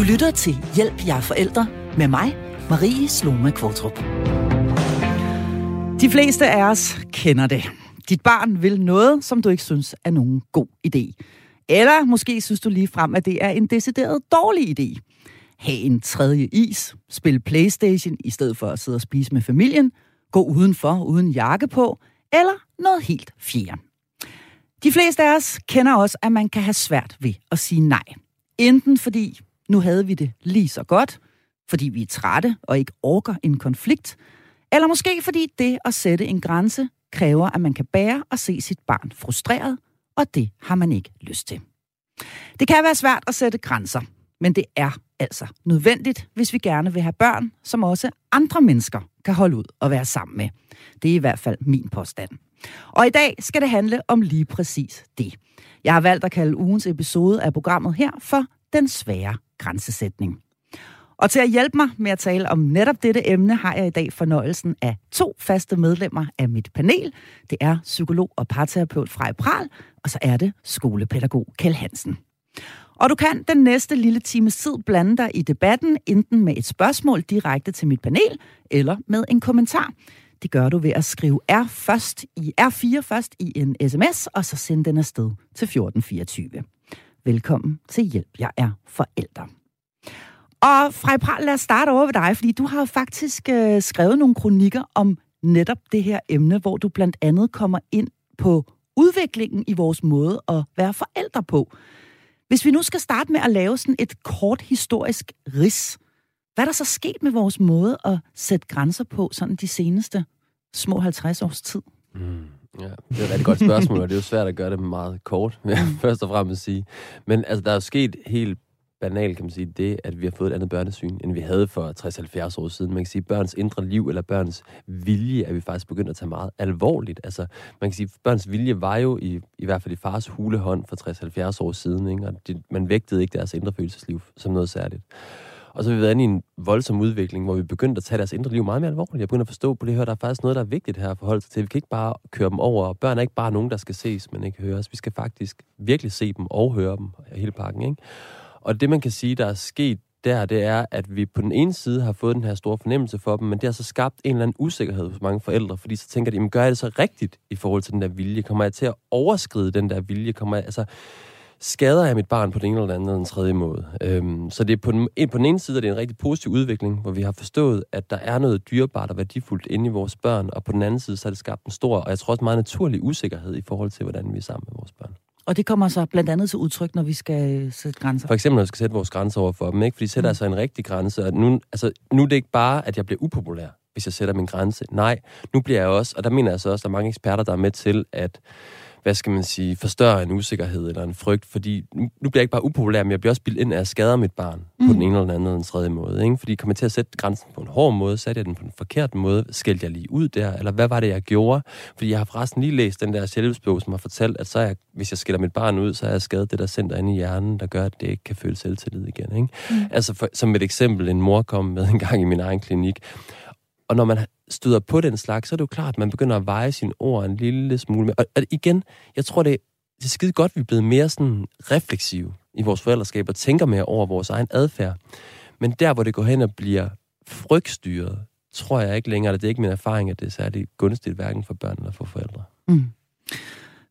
Du lytter til Hjælp jer forældre med mig, Marie Sloma Kvartrup. De fleste af os kender det. Dit barn vil noget, som du ikke synes er nogen god idé. Eller måske synes du lige frem, at det er en decideret dårlig idé. Ha' en tredje is, spil Playstation i stedet for at sidde og spise med familien, gå udenfor uden jakke på, eller noget helt fjerde. De fleste af os kender også, at man kan have svært ved at sige nej. Enten fordi, nu havde vi det lige så godt, fordi vi er trætte og ikke orker en konflikt, eller måske fordi det at sætte en grænse kræver, at man kan bære og se sit barn frustreret, og det har man ikke lyst til. Det kan være svært at sætte grænser, men det er altså nødvendigt, hvis vi gerne vil have børn, som også andre mennesker kan holde ud og være sammen med. Det er i hvert fald min påstand. Og i dag skal det handle om lige præcis det. Jeg har valgt at kalde ugens episode af programmet her for den svære grænsesætning. Og til at hjælpe mig med at tale om netop dette emne, har jeg i dag fornøjelsen af to faste medlemmer af mit panel. Det er psykolog og parterapeut Frej Pral, og så er det skolepædagog Kjell Hansen. Og du kan den næste lille time tid blande dig i debatten, enten med et spørgsmål direkte til mit panel, eller med en kommentar. Det gør du ved at skrive R, først i R4 først i en sms, og så sende den afsted til 1424. Velkommen til Hjælp, jeg er forældre. Og Frej Pral, lad os starte over ved dig, fordi du har faktisk øh, skrevet nogle kronikker om netop det her emne, hvor du blandt andet kommer ind på udviklingen i vores måde at være forældre på. Hvis vi nu skal starte med at lave sådan et kort historisk ris, hvad er der så sket med vores måde at sætte grænser på sådan de seneste små 50 års tid? Mm. Ja, det er et rigtig godt spørgsmål, og det er jo svært at gøre det meget kort, vil jeg først og fremmest sige. Men altså, der er jo sket helt banalt, kan man sige, det, at vi har fået et andet børnesyn, end vi havde for 60-70 år siden. Man kan sige, børns indre liv eller børns vilje er vi faktisk begyndt at tage meget alvorligt. Altså, man kan sige, børns vilje var jo i, i hvert fald i fars hulehånd for 60-70 år siden, ikke? og det, man vægtede ikke deres indre følelsesliv som noget særligt. Og så har vi været inde i en voldsom udvikling, hvor vi begyndte at tage deres indre liv meget mere alvorligt. Jeg begynder at forstå på det her, der er faktisk noget, der er vigtigt her at forholde sig til. Vi kan ikke bare køre dem over. Børn er ikke bare nogen, der skal ses, men ikke høres. Vi skal faktisk virkelig se dem og høre dem, hele pakken. Ikke? Og det, man kan sige, der er sket der, det er, at vi på den ene side har fået den her store fornemmelse for dem, men det har så skabt en eller anden usikkerhed hos mange forældre, fordi så tænker de, jamen, gør jeg det så rigtigt i forhold til den der vilje? Kommer jeg til at overskride den der vilje? Kommer jeg, altså, skader jeg mit barn på den ene eller anden eller den tredje måde? Øhm, så det er på den, på den ene side er det en rigtig positiv udvikling, hvor vi har forstået, at der er noget dyrebart og værdifuldt inde i vores børn, og på den anden side så er det skabt en stor, og jeg tror også meget naturlig usikkerhed i forhold til, hvordan vi er sammen med vores børn. Og det kommer så blandt andet til udtryk, når vi skal sætte grænser. For eksempel, når vi skal sætte vores grænser over for dem, ikke? Fordi sætter mm. altså en rigtig grænse. Og nu, altså, nu er det ikke bare, at jeg bliver upopulær, hvis jeg sætter min grænse. Nej, nu bliver jeg også, og der mener jeg så også, at der er mange eksperter, der er med til at hvad skal man sige, forstørre en usikkerhed eller en frygt, fordi nu, nu bliver jeg ikke bare upopulær, men jeg bliver også bildt ind af at skade mit barn mm. på den ene eller den anden eller den tredje måde. Ikke? Fordi jeg kommer til at sætte grænsen på en hård måde, satte jeg den på en forkert måde, skældte jeg lige ud der, eller hvad var det, jeg gjorde? Fordi jeg har forresten lige læst den der selvhjælpsbog, som har fortalt, at så er jeg, hvis jeg skiller mit barn ud, så er jeg skadet det der center inde i hjernen, der gør, at det ikke kan føle selvtillid igen. Ikke? Mm. Altså for, som et eksempel, en mor kom med en gang i min egen klinik, og når man støder på den slags, så er det jo klart, at man begynder at veje sine ord en lille smule mere. Og, og igen, jeg tror, det, det er skide godt, at vi er blevet mere sådan refleksive i vores forældreskab og tænker mere over vores egen adfærd. Men der, hvor det går hen og bliver frygtstyret, tror jeg ikke længere, at det er ikke min erfaring, at det er særlig gunstigt, hverken for børn eller for forældre. Mm.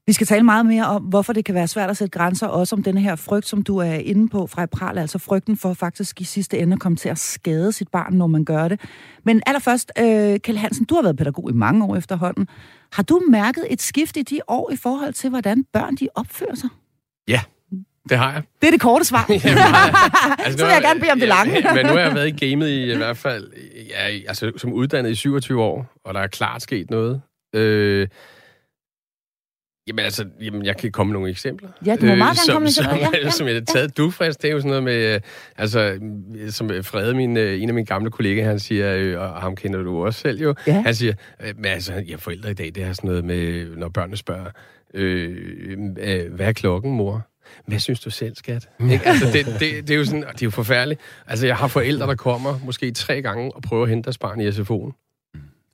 Vi skal tale meget mere om, hvorfor det kan være svært at sætte grænser, også om denne her frygt, som du er inde på fra Pral, altså frygten for faktisk i sidste ende at komme til at skade sit barn, når man gør det. Men allerførst, øh, Kjell Hansen, du har været pædagog i mange år efterhånden. Har du mærket et skift i de år i forhold til, hvordan børn de opfører sig? Ja, det har jeg. Det er det korte svar. Jamen, altså, så vil jeg gerne bede om det lange. ja, men nu har jeg været i gamet i, i hvert fald, ja, altså, som uddannet i 27 år, og der er klart sket noget. Øh, Jamen altså, jamen, jeg kan komme nogle eksempler. Ja, du må meget øh, gerne komme med som, ja, ja. som jeg har taget dufrisk, det er jo sådan noget med, øh, altså, som Frede, min, øh, en af mine gamle kollegaer, han siger, øh, og ham kender du også selv jo, ja. han siger, øh, men altså, ja, forældre i dag, det er sådan noget med, når børnene spørger, øh, øh, hvad er klokken, mor? Hvad synes du selv, skat? Ikke? Altså, det, det, det, er jo sådan, det er jo forfærdeligt. Altså, jeg har forældre, der kommer måske tre gange og prøver at hente deres barn i SFO'en.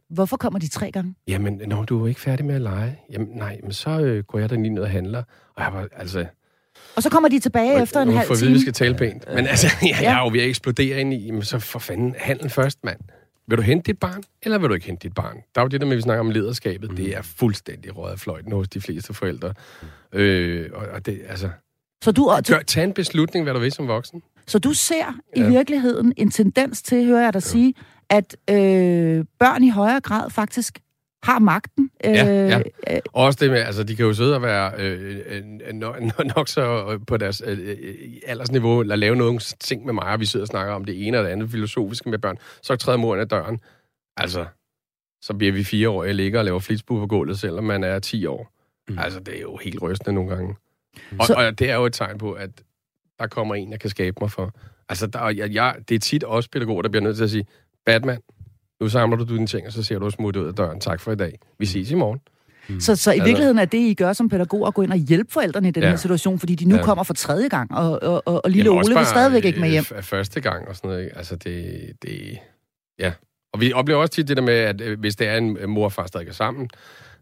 Hvorfor kommer de tre gange? Jamen, når du er ikke færdig med at lege. Jamen, nej, men så øh, går jeg da lige ned og handler. Og jeg var, altså... Og så kommer de tilbage og, efter en halv time. For vi skal tale pænt. Men altså, jeg, jeg er jo ved at eksplodere ind i, men så for fanden, handlen først, mand. Vil du hente dit barn, eller vil du ikke hente dit barn? Der er jo det der med, at vi snakker om lederskabet. Mm. Det er fuldstændig røget af fløjten hos de fleste forældre. Mm. Øh, og, og det, altså... Så du, Gør, tag en beslutning, hvad du vil som voksen. Så du ser ja. i virkeligheden en tendens til, hører jeg dig ja. sige, at øh, børn i højere grad faktisk har magten. Ja, ja. Øh, også det med, altså de kan jo sidde og være øh, øh, nok, nok så på deres øh, øh, aldersniveau, eller lave nogle ting med mig, og vi sidder og snakker om det ene eller det andet filosofiske med børn. Så træder moren af døren. Altså, så bliver vi fire år, jeg ligger og laver flitsbue på gulvet, selvom man er 10 år. Mm. Altså, det er jo helt rystende nogle gange. Og, så... og det er jo et tegn på, at der kommer en, der kan skabe mig for. Altså, der, jeg, jeg, det er tit også pædagoger, der bliver nødt til at sige, Batman, nu samler du dine ting, og så ser du smutte ud af døren. Tak for i dag. Vi ses i morgen. Mm. Så, så i virkeligheden er det, I gør som pædagog, at gå ind og hjælpe forældrene i den ja. her situation, fordi de nu ja. kommer for tredje gang, og, og, og, og lille Jamen, Ole vil stadigvæk ikke med hjem. F- første gang og sådan noget. Ikke? Altså, det, det... Ja. Og vi oplever også tit det der med, at øh, hvis det er en mor og far stadig er sammen,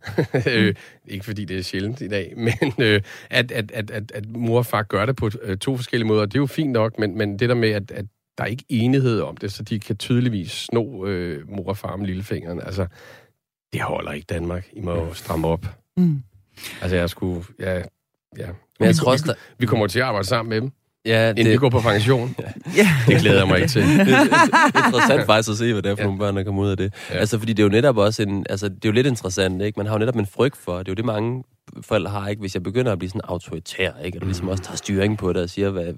øh, ikke fordi det er sjældent i dag, men øh, at, at, at, at, at mor og far gør det på øh, to forskellige måder, det er jo fint nok, men, men det der med, at, at der er ikke enighed om det, så de kan tydeligvis sno øh, mor og far med lillefingeren. Altså, det holder ikke Danmark. I må stramme op. Mm. Altså, jeg skulle... Ja, ja. Men jeg tror også, der... vi kommer til at arbejde sammen med dem. Ja, det... Inden de går på pension. ja. Det glæder jeg mig ikke til. det, det, det er interessant faktisk at se, hvad det er for ja. nogle børn, der kommer ud af det. Ja. Altså, fordi det er jo netop også en... Altså, det er jo lidt interessant, ikke? Man har jo netop en frygt for, det er jo det, mange forældre har, ikke? Hvis jeg begynder at blive sådan autoritær, ikke? Og ligesom også tager styring på det og siger, hvad,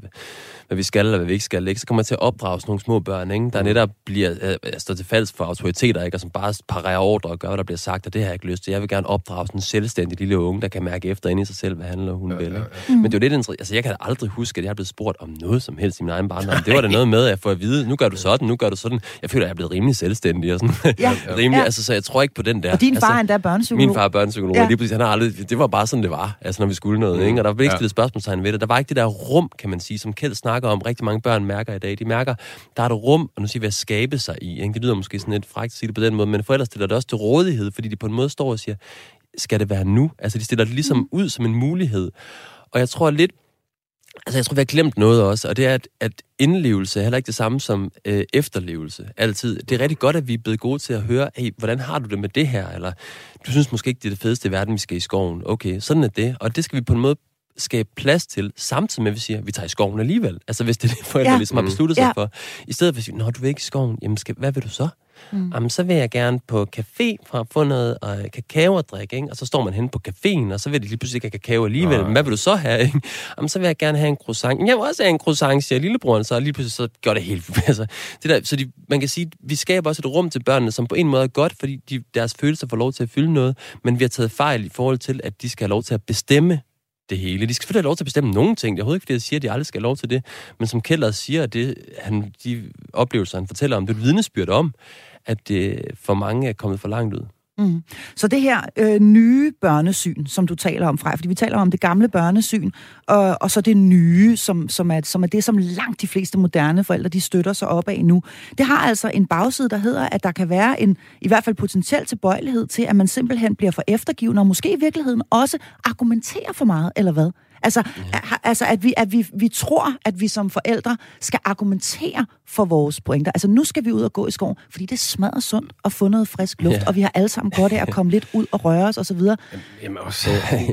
hvad vi skal eller hvad vi ikke skal, ikke? så kommer jeg til at opdrage sådan nogle små børn, ikke? der mm. netop bliver øh, står til falsk for autoriteter, ikke? og som bare parerer ordre og gør, hvad der bliver sagt, og det har jeg ikke lyst til. Jeg vil gerne opdrage sådan en selvstændig lille unge, der kan mærke efter ind i sig selv, hvad han eller hun ja, vil. Ikke? Ja, ja. Men det er jo lidt interessant. Altså, jeg kan da aldrig huske, at jeg er blevet spurgt om noget som helst i min egen barndom. Det var da noget med, at jeg får at vide, nu gør du sådan, nu gør du sådan. Jeg føler, at jeg er blevet rimelig selvstændig og sådan. Ja. rimelig, ja. altså, så jeg tror ikke på den der. Og din far altså, er endda børnepsykolog. Min far er børnepsykolog. Ja. Lige præcis, han har aldrig, det var bare sådan, det var, altså, når vi skulle noget. Mm. Ikke? Og der blev ikke stillet spørgsmålstegn ved det. Der var ikke det der rum, kan man sige, som Kjeld snakker om. Rigtig mange børn mærker i dag. De mærker, der er et rum, og nu siger vi, at skabe sig i. Ikke? Det lyder måske sådan lidt frækt at sige det på den måde, men forældre stiller det også til rådighed, fordi de på en måde står og siger, skal det være nu? Altså, de stiller det ligesom mm. ud som en mulighed. Og jeg tror lidt, Altså, jeg tror, vi har glemt noget også, og det er, at, at indlevelse er heller ikke det samme som øh, efterlevelse, altid. Det er rigtig godt, at vi er blevet gode til at høre, hey, hvordan har du det med det her? Eller, du synes måske ikke, det er det fedeste i verden, vi skal i skoven. Okay, sådan er det. Og det skal vi på en måde skabe plads til, samtidig med, at vi siger, at vi tager i skoven alligevel. Altså, hvis det er det, forældre ja. ligesom har mm. besluttet sig ja. for. I stedet for at sige, når du vil ikke i skoven, jamen, skal, hvad vil du så? Mm. Jamen, så vil jeg gerne på café for at få noget øh, kakao at drikke, ikke? Og så står man hen på caféen, og så vil de lige pludselig ikke have kakao alligevel. Men hvad vil du så have, ikke? Jamen, så vil jeg gerne have en croissant. Jeg vil også have en croissant, siger lillebroren, så lige pludselig så gør det helt... Altså, det der, så de, man kan sige, vi skaber også et rum til børnene, som på en måde er godt, fordi de, deres følelser får lov til at fylde noget, men vi har taget fejl i forhold til, at de skal have lov til at bestemme det hele. De skal selvfølgelig have lov til at bestemme nogle ting. Det er overhovedet ikke, fordi jeg siger, at de aldrig skal have lov til det. Men som Keller siger, det, han, de oplevelser, han fortæller om, det er et vidnesbyrd om, at det for mange er kommet for langt ud. Mm. Så det her øh, nye børnesyn, som du taler om, fra, fordi vi taler om det gamle børnesyn, og, og så det nye, som, som, er, som er det, som langt de fleste moderne forældre, de støtter sig op af nu. Det har altså en bagside, der hedder, at der kan være en, i hvert fald potentiel tilbøjelighed til, at man simpelthen bliver for eftergivende, og måske i virkeligheden også argumenterer for meget, eller hvad? Altså, ja. altså at, vi, at vi, vi tror, at vi som forældre skal argumentere for vores pointer. Altså, nu skal vi ud og gå i skoven, fordi det smadrer sundt at få noget frisk luft, ja. og vi har alle sammen godt af at komme lidt ud og røre os osv. Jamen også,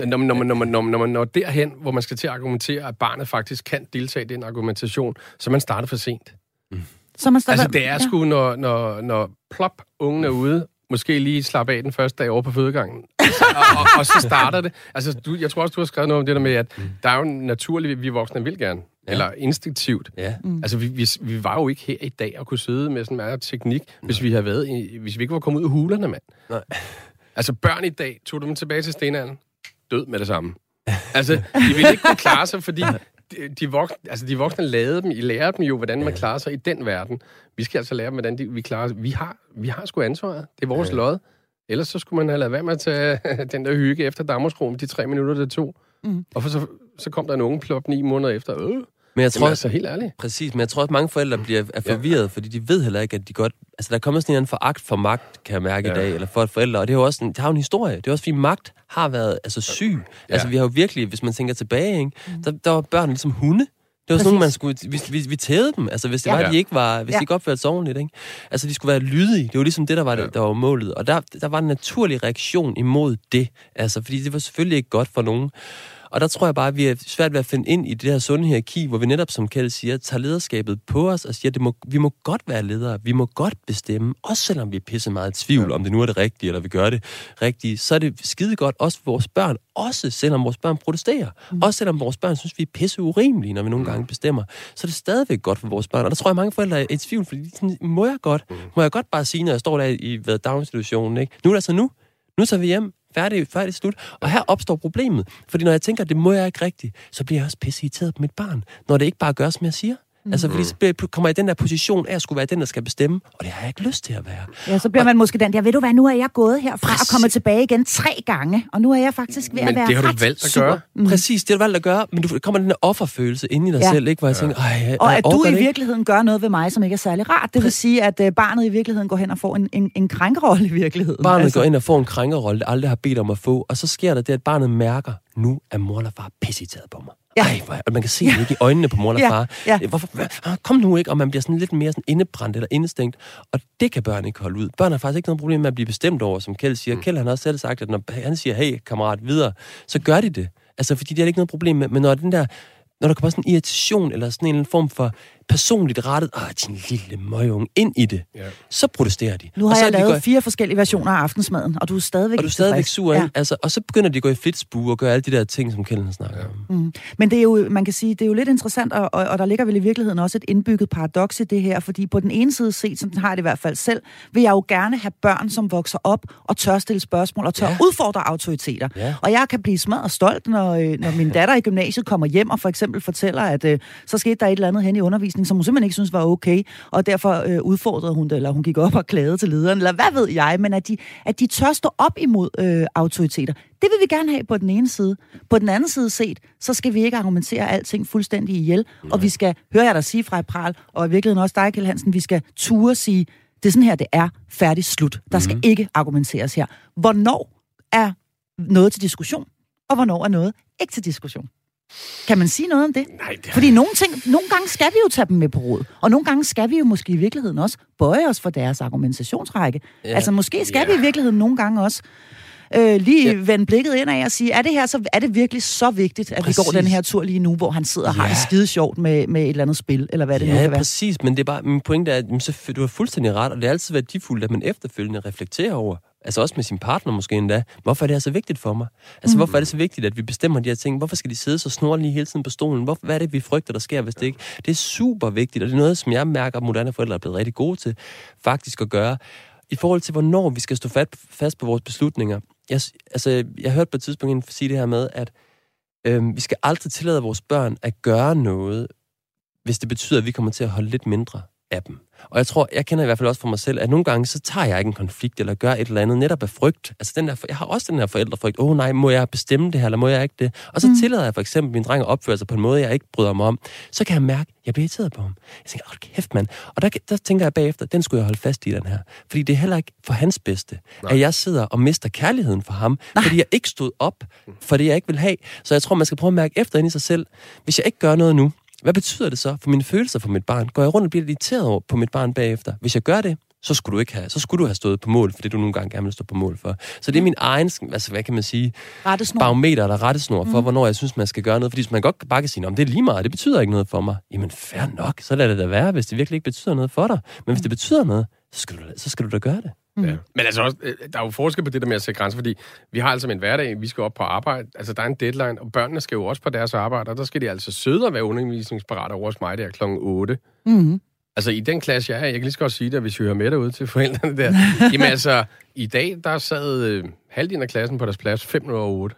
når, man, når, man, når, man, når, man, når man når derhen, hvor man skal til at argumentere, at barnet faktisk kan deltage i den argumentation, så man starter for sent. Mm. Så man starter, altså, det er ja. sgu, når, når, når plop, ungen er ude, måske lige slappe af den første dag over på fødegangen. og, og, og så starter det. Altså, du, jeg tror også, du har skrevet noget om det der med, at mm. der er jo naturligt, vi voksne vil gerne. Ja. Eller instinktivt. Ja. Mm. Altså, vi, vi, vi var jo ikke her i dag og kunne sidde med sådan meget teknik, Nej. hvis vi havde været i, hvis vi ikke var kommet ud af hulerne, mand. Nej. Altså, børn i dag, tog du dem tilbage til stenalderen, død med det samme. Altså, de ville ikke kunne klare sig, fordi de, voksne, altså de voksne lavede dem, I lærer dem jo, hvordan man klarer sig i den verden. Vi skal altså lære dem, hvordan de, vi klarer sig. Vi har, vi har sgu ansvaret. Det er vores ja. lod. Ellers så skulle man have lavet være med at tage den der hygge efter Dammerskronen, de tre minutter, det tog. Mm. Og for så, så kom der en unge plop ni måneder efter. Øh, Men jeg tror, altså, helt ærligt. Præcis, men jeg tror også, mange forældre bliver er forvirret, ja. fordi de ved heller ikke, at de godt... Altså, der er kommet sådan en foragt for magt, kan jeg mærke ja. i dag, eller for et forældre, og det er jo også en, det har jo en historie. Det er også, fordi magt har været altså, syg. Ja. Altså, vi har jo virkelig, hvis man tænker tilbage, ikke, der, der var børn ligesom hunde. Det var sådan nogle, man skulle... Vi, vi, vi tævede dem, altså hvis det ja. var, at de ikke var... Hvis ja. de ikke opførte sig ordentligt, ikke? Altså, de skulle være lydige. Det var ligesom det, der var, ja. der var målet. Og der, der var en naturlig reaktion imod det. Altså, fordi det var selvfølgelig ikke godt for nogen. Og der tror jeg bare, at vi er svært ved at finde ind i det her sunde hierarki, hvor vi netop, som Kjeld siger, tager lederskabet på os og siger, at det må, vi må godt være ledere, vi må godt bestemme, også selvom vi er pisse meget i tvivl, ja. om det nu er det rigtige, eller vi gør det rigtige, så er det skide godt også for vores børn, også selvom vores børn protesterer. Mm. Også selvom vores børn synes, vi er pisse urimelige, når vi nogle mm. gange bestemmer. Så er det stadigvæk godt for vores børn. Og der tror jeg, mange forældre er i tvivl, fordi de sådan, må jeg godt, mm. må jeg godt bare sige, når jeg står der i hvad, daginstitutionen, ikke? nu er det altså nu, nu tager vi hjem, færdig, færdig, slut. Og her opstår problemet. Fordi når jeg tænker, at det må jeg ikke rigtigt, så bliver jeg også pisse irriteret på mit barn. Når det ikke bare gør, som jeg siger. Mm. Altså, fordi så kommer jeg i den der position af at skulle være den, der skal bestemme, og det har jeg ikke lyst til at være. Ja, så bliver og, man måske den der, ved du hvad, nu er jeg gået herfra præcis. og kommet tilbage igen tre gange, og nu er jeg faktisk ved men at være det har du valgt at gøre. Mm. Præcis, det har du valgt at gøre, men du kommer den der offerfølelse ind i dig ja. selv, ikke? Hvor jeg ja. tænker, ej, Og at du i virkeligheden gør noget ved mig, som ikke er særlig rart. Det vil sige, at uh, barnet i virkeligheden går hen og får en, en, en krænkerolle i virkeligheden. Barnet altså. går ind og får en krænkerolle, det aldrig har bedt om at få, og så sker der det, at barnet mærker, nu er mor eller far pissitaget på mig. Ja. Ej, hvor, og man kan se det ikke i øjnene på mor og far. Ja. Ja. Hvorfor, ah, kom nu ikke, og man bliver sådan lidt mere sådan indebrændt eller indestængt, og det kan børn ikke holde ud. Børn har faktisk ikke noget problem med at blive bestemt over, som Kjeld siger. Mm. Kjeld han har også selv sagt, at når han siger, hey kammerat, videre, så gør de det. Altså, fordi det er ikke noget problem med, men når den der når der kommer sådan en irritation, eller sådan en form for personligt rettet, åh, din lille møgunge, ind i det, ja. så protesterer de. Nu har og så jeg lavet går... fire forskellige versioner af aftensmaden, og du er stadigvæk Og du er stadigvæk sur, ja. altså, og så begynder de at gå i flitsbue og gøre alle de der ting, som Kjellen snakker ja. om. Mm. Men det er jo, man kan sige, det er jo lidt interessant, og, og, og der ligger vel i virkeligheden også et indbygget paradoks i det her, fordi på den ene side set, som den har det i hvert fald selv, vil jeg jo gerne have børn, som vokser op og tør stille spørgsmål og tør ja. udfordre autoriteter. Ja. Og jeg kan blive smadret stolt, når, øh, når min datter i gymnasiet kommer hjem og for eksempel fortæller, at øh, så skete der et eller andet hen i undervisningen, som hun simpelthen ikke synes var okay, og derfor øh, udfordrede hun det, eller hun gik op og klagede til lederen, eller hvad ved jeg, men at de, at de tør stå op imod øh, autoriteter. Det vil vi gerne have på den ene side. På den anden side set, så skal vi ikke argumentere alting fuldstændig ihjel, Nej. og vi skal, høre jer der sige fra Pral, og i virkeligheden også dig, Kjell Hansen, vi skal ture sige, det er sådan her, det er færdigt slut. Der skal mm. ikke argumenteres her. Hvornår er noget til diskussion, og hvornår er noget ikke til diskussion? Kan man sige noget om det? Nej, det Fordi nogle, ting, nogle gange skal vi jo tage dem med på råd, og nogle gange skal vi jo måske i virkeligheden også bøje os for deres argumentationsrække. Ja. Altså måske skal ja. vi i virkeligheden nogle gange også øh, lige ja. vende blikket ind af og sige, er det her så, er det virkelig så vigtigt, at præcis. vi går den her tur lige nu, hvor han sidder og ja. har det skide sjovt med, med et eller andet spil, eller hvad det ja, nu kan være? præcis, men det er bare, min pointe er, at så, du har fuldstændig ret, og det er altid værdifuldt, at man efterfølgende reflekterer over, altså også med sin partner måske endda, hvorfor er det her så vigtigt for mig? Altså, mm. hvorfor er det så vigtigt, at vi bestemmer de her ting? Hvorfor skal de sidde så snorlige hele tiden på stolen? Hvor, hvad er det, vi frygter, der sker, hvis det ikke? Det er super vigtigt, og det er noget, som jeg mærker, at moderne forældre er blevet rigtig gode til faktisk at gøre. I forhold til, hvornår vi skal stå fast på vores beslutninger. Jeg, altså, jeg hørte på et tidspunkt en sige det her med, at øhm, vi skal aldrig tillade vores børn at gøre noget, hvis det betyder, at vi kommer til at holde lidt mindre af dem. Og jeg tror, jeg kender i hvert fald også for mig selv, at nogle gange, så tager jeg ikke en konflikt eller gør et eller andet netop af frygt. Altså den der, jeg har også den her forældrefrygt. Åh oh, nej, må jeg bestemme det her, eller må jeg ikke det? Og så mm. tillader jeg for eksempel min dreng at opføre sig på en måde, jeg ikke bryder mig om. Så kan jeg mærke, at jeg bliver irriteret på ham. Jeg tænker, åh kæft mand. Og der, der tænker jeg bagefter, den skulle jeg holde fast i den her. Fordi det er heller ikke for hans bedste, nej. at jeg sidder og mister kærligheden for ham, nej. fordi jeg ikke stod op for det, jeg ikke vil have. Så jeg tror, man skal prøve at mærke efter ind i sig selv. Hvis jeg ikke gør noget nu, hvad betyder det så for mine følelser for mit barn? Går jeg rundt og bliver irriteret over på mit barn bagefter? Hvis jeg gør det, så skulle du ikke have, så skulle du have stået på mål for det, du nogle gange gerne vil stå på mål for. Så det er min egen, altså, hvad kan man sige, rettesnor. barometer eller rettesnor for, mm. hvornår jeg synes, man skal gøre noget. Fordi man godt bare kan sige, om det er lige meget, det betyder ikke noget for mig. Jamen fair nok, så lad det da være, hvis det virkelig ikke betyder noget for dig. Men hvis det betyder noget, så skal du, så skal du da gøre det. Mm. Ja. Men altså også, øh, der er jo forskel på det der med at sætte grænser, fordi vi har altså en hverdag, vi skal op på arbejde, altså der er en deadline, og børnene skal jo også på deres arbejde, og der skal de altså søde og være undervisningsparate over hos mig der kl. 8. Mm. Altså i den klasse, jeg er, jeg kan lige så godt sige det, hvis vi hører med derude til forældrene der. Jamen altså, i dag, der sad øh, halvdelen af klassen på deres plads 5 over 8.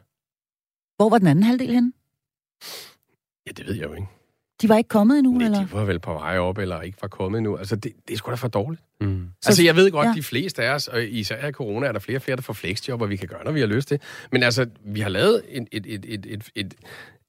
Hvor var den anden halvdel henne? Ja, det ved jeg jo ikke. De var ikke kommet endnu, Nej, eller? de var vel på vej op, eller ikke var kommet endnu. Altså, det, det er sgu da for dårligt. Mm. Altså, jeg ved godt, ja. de fleste af os, og især i corona, er der flere og flere, der får flexjob, og vi kan gøre, når vi har lyst til. Men altså, vi har lavet et, et, et, et, et, et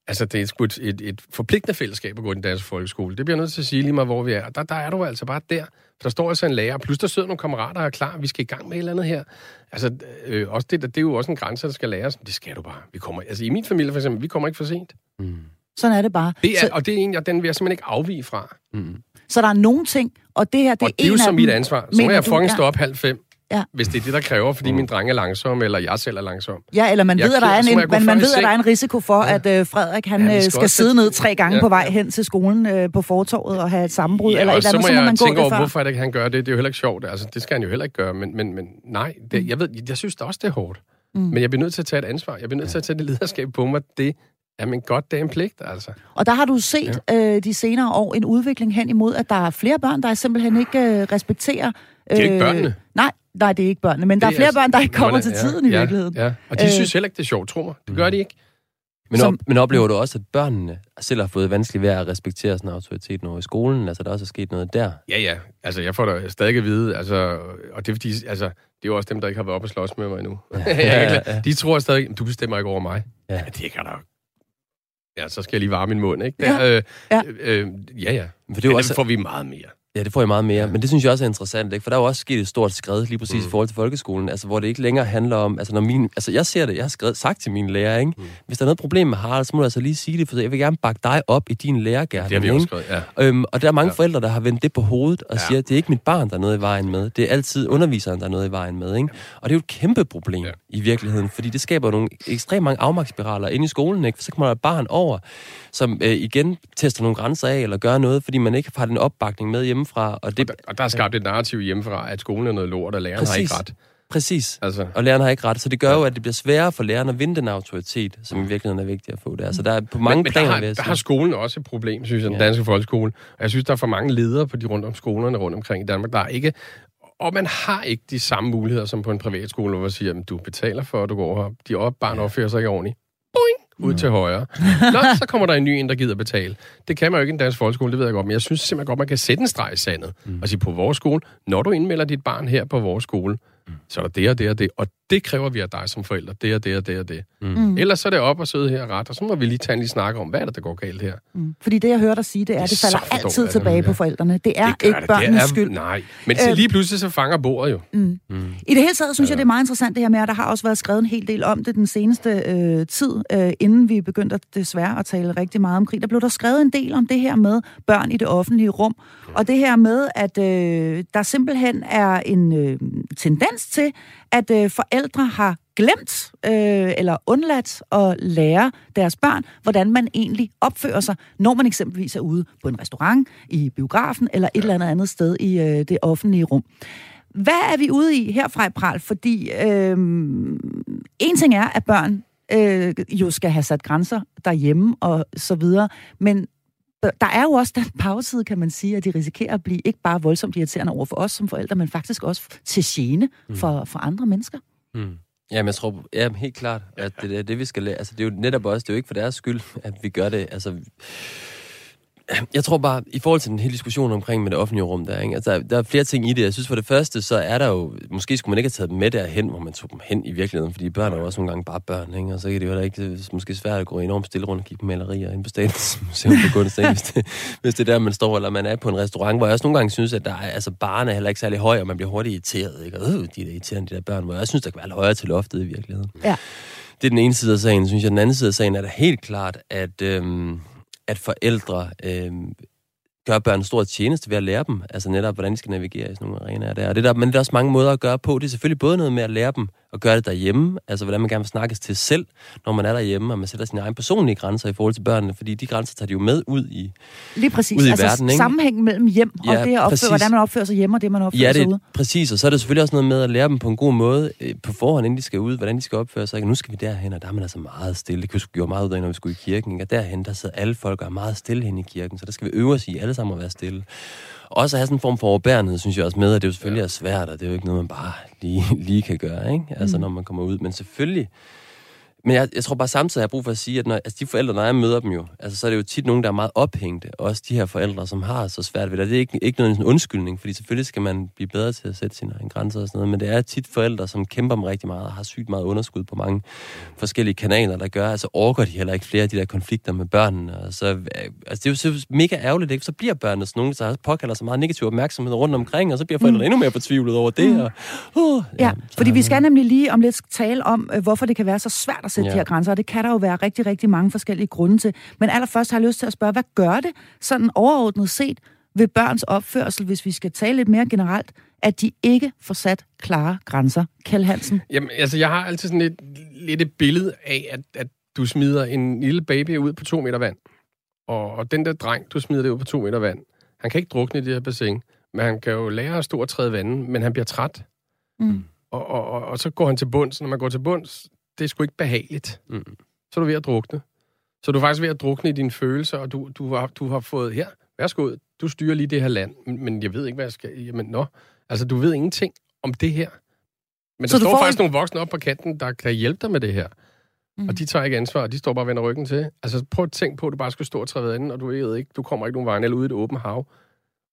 Altså, det er sgu et, et, et forpligtende fællesskab at gå i den danske folkeskole. Det bliver jeg nødt til at sige lige meget, hvor vi er. Der, der er du altså bare der. For der står altså en lærer, plus der sidder nogle kammerater og er klar. Vi skal i gang med et eller andet her. Altså, øh, også det, det er jo også en grænse, der skal læres. Det skal du bare. Vi kommer, altså, i min familie for eksempel, vi kommer ikke for sent. Mm. Sådan er det bare. Det er, så, og det er en, jeg, den vil jeg simpelthen ikke afvige fra. Mm. Så der er nogle ting, og det her, det og er det er jo så mit ansvar. Så må jeg fucking ja. stå op halv fem. Ja. Hvis det er det, der kræver, fordi min dreng er langsom, eller jeg selv er langsom. Ja, eller man Jeg ved, at der er så en, må man, man ved, at der er en risiko for, at øh, Frederik han, Ja, øh, skal skal sidde sætte- ned tre gange Ja. på vej hen til skolen øh, på fortorvet og have et sammenbrud, Ja, eller et og eller så andet, må så må jeg man gå tænke det over, før. hvorfor er det ikke, han gør det. Det er jo heller ikke sjovt. Altså, det skal han jo heller ikke gøre. Men, men, men nej, det, jeg, ved, jeg synes da også, det er hårdt. Mm. Men jeg bliver nødt til at tage et ansvar. Jeg bliver nødt til at tage det lederskab på mig. Det min godt, det er en pligt, altså. Og der har du set øh, de senere år en udvikling hen imod, at der er flere børn, der simpelthen ikke øh, respekterer... Øh, Det er ikke børnene. Nej, nej, det er ikke børnene, men der er Det flere børn, der ikke kommer til ja, tiden i ja, virkeligheden. Ja, og de Øh. synes heller ikke, det er sjovt, tro mig. Det gør de ikke. Men, Som- op, men oplever du også, at børnene selv har fået vanskeligt ved at respektere sådan en autoritet over i skolen? Altså, der også er sket noget der? Ja, ja. Altså, jeg får da stadig at vide, altså, og det er fordi, altså, det er jo også dem, der ikke har været op og slås med mig endnu. ja, ja. De tror stadig, du bestemmer ikke over mig. Ja. Ja, det kan der Ja, så skal jeg lige varme min mund, ikke? Ja. Der, øh, Ja. øh, ja, ja. For det er jo også, får vi meget mere. Ja, det får jeg meget mere. Men det synes jeg også er interessant, ikke? For der er jo også sket et stort skred lige præcis Mm. i forhold til folkeskolen, altså, hvor det ikke længere handler om... Altså, når min, altså jeg ser det, jeg har skrevet, sagt til mine lærer, ikke? Mm. Hvis der er noget problem med Harald, så må du altså lige sige det, for jeg vil gerne bakke dig op i din lærergærning. Det har vi også skrevet, ja. Øhm, og der er mange Ja. ja. forældre, der har vendt det på hovedet og Ja. ja. siger, det er ikke mit barn, der er noget i vejen med. Det er altid underviseren, der er noget i vejen med. Ikke? Og det er jo et kæmpe problem Ja. ja. i virkeligheden, fordi det skaber nogle ekstremt mange afmagtsspiraler inde i skolen. Ikke? For så kommer der et barn over, som øh, igen tester nogle grænser af, eller gør noget, fordi man ikke har den opbakning med hjemmefra. Og det, Og der, og der er skabt et narrativ hjemmefra, at skolen er noget lort, og læreren har ikke Præcis. ret. præcis. Altså, Og læreren har ikke ret, så det gør jo, at det bliver sværere for læreren at vinde den autoritet, som i virkeligheden er vigtig at få der. Så der er på mange men, men planer, der, har, der har skolen også et problem, synes jeg, den Ja. danske folkeskole. Og jeg synes, der er for mange ledere på de rundt om skolerne rundt omkring i Danmark. Der er ikke, og man har ikke de samme muligheder som på en privatskole, hvor man siger, at du betaler for, at du går her. De op, barn opfører sig ikke ordentligt. Boing! Ud til højre. Nå, så kommer der en ny en, der gider betale. Det kan man jo ikke i en dansk folkeskole, det ved jeg godt. Men jeg synes simpelthen godt, man kan sætte en streg i sandet. Mm. Og sige, på vores skole, når du indmelder dit barn her på vores skole, så er der det og det og det. Og det kræver vi af dig som forældre. Det og det og det og det. Mm. Ellers så er det op og sidde her og ret, og så må vi lige tage en lige snak om, hvad er det, der går galt her. Mm. Fordi det, jeg hører dig sige, det er, at Det det er falder altid dårligt, tilbage på forældrene. Det er Det ikke det. børnenes det er, skyld. Nej, men Øh, lige pludselig så fanger bordet jo. Mm. I det hele taget synes jeg, det er meget interessant det her med, at der har også været skrevet en hel del om det den seneste øh, tid, øh, inden vi begyndte desværre at tale rigtig meget om krig. Der blev der skrevet en del om det her med børn i det offentlige rum, og det her med, at øh, der simpelthen er en øh, tendens til, at øh, forældre har glemt øh, eller undladt at lære deres børn, hvordan man egentlig opfører sig, når man eksempelvis er ude på en restaurant, i biografen eller et eller andet andet sted i øh, det offentlige rum. Hvad er vi ude i herfra i Pral? Fordi øh, en ting er, at børn øh, jo skal have sat grænser derhjemme og så videre, men der er jo også den bagtid, kan man sige, at de risikerer at blive ikke bare voldsomt irriterende over for os som forældre, men faktisk også til gene for, for andre mennesker. Mm. Jamen, jeg tror ja, helt klart, at det er det, vi skal lære. Altså, det er jo netop også, det er jo ikke for deres skyld, at vi gør det. Altså, jeg tror bare, i forhold til den hele diskussion omkring med det offentlige rum der, ikke? Altså, der, der er flere ting i det. Jeg synes for det første, så er der jo, måske skulle man ikke have taget dem med derhen, hvor man tog dem hen i virkeligheden, fordi børn er jo også nogle gange bare børn, ikke? og så kan det jo ikke, måske svært at gå enormt stille rundt og kigge på malerier inde på Statens Museum for Kunst, hvis, det, hvis det er der, man står, eller man er på en restaurant, hvor jeg også nogle gange synes, at der er, altså, baren er heller ikke særlig høj, og man bliver hurtigt irriteret, ikke? Og, øh, de er irriterende, de der børn, hvor jeg også synes, der kan være højere til loftet i virkeligheden. Ja. Det er den ene side af sagen, synes jeg. Den anden side af sagen er da helt klart, at, øhm, at forældre øh, gør børn en stor tjeneste ved at lære dem, altså netop, hvordan de skal navigere i sådan nogle arenaer der. Og det der. Men det er også mange måder at gøre på. Det er selvfølgelig både noget med at lære dem at gøre det derhjemme, altså hvordan man gerne vil snakkes til selv, når man er derhjemme, og man sætter sine egne personlige grænser i forhold til børnene, fordi de grænser tager de jo med ud i... Lige præcis. Ud i altså verden, ikke? sammenhængen mellem hjem og Ja, det at opføre, hvordan man opfører sig hjemme og det, man opfører Ja, sig det ude. er præcis, og så er det selvfølgelig også noget med at lære dem på en god måde øh, på forhånd, inden de skal ud, hvordan de skal opføre sig. Ikke? Nu skal vi derhen, og der er man altså meget stille. Det kunne vi gjorde meget ud af, når vi skulle i kirken. Ikke? Og derhen, der sidder alle folk og er meget stille hen i kirken, så der skal vi øve os i alle sammen at være stille. Også at have sådan en form for overbærenhed, synes jeg også med, at det jo selvfølgelig er svært, og det er jo ikke noget, man bare lige, lige kan gøre, ikke? Altså, Mm. når man kommer ud. Men selvfølgelig Men jeg, jeg tror bare samtidig, har jeg brug for at sige, at når, altså de forældre, når jeg møder dem jo, altså så er det jo tit nogen, der er meget ophængte. Også de her forældre, som har så svært ved det. Det er ikke, ikke noget en undskyldning, fordi selvfølgelig skal man blive bedre til at sætte sine egne grænser og sådan noget. Men det er tit forældre, som kæmper med rigtig meget og har sygt meget underskud på mange forskellige kanaler, der gør, altså orker de heller ikke flere af de der konflikter med børnene. Og så, øh, altså det er jo så mega ærgerligt, ikke? Så bliver børnene sådan nogen, der påkalder så meget negativ opmærksomhed rundt omkring, og så bliver forældrene mm. endnu mere fortvivlet over det. Mm. Og, uh, ja, ja, fordi vi skal nemlig lige om lidt tale om, øh, hvorfor det kan være så svært at sætte ja. de her grænser, og det kan der jo være rigtig, rigtig mange forskellige grunde til. Men allerførst har jeg lyst til at spørge, hvad gør det sådan overordnet set ved børns opførsel, hvis vi skal tale lidt mere generelt, at de ikke får sat klare grænser? Kjell Hansen? Jamen, altså, jeg har altid sådan lidt, lidt et billede af, at, at du smider en lille baby ud på to meter vand. Og, og den der dreng, du smider det ud på to meter vand, han kan ikke drukne i det her bassin, men han kan jo lære at stå og træde vandet, men han bliver træt. Mm. Og, og, og, og så går han til bunds. Når man går til bunds, det er sgu ikke behageligt. Mm. Så er du ved at drukne. Så du er faktisk ved at drukne i dine følelser, og du, du, har, du har fået, her, værsgo, du styrer lige det her land, men jeg ved ikke, hvad jeg skal... Jamen, nå, altså, du ved ingenting om det her. Men så der står faktisk en... nogle voksne op på kanten, der kan hjælpe dig med det her. Mm. Og de tager ikke ansvar, de står bare og vender ryggen til. Altså, prøv at tænke på, at du bare skal stå og træde anden, og du ved ikke, du kommer ikke nogen vej, eller ud i et åbent hav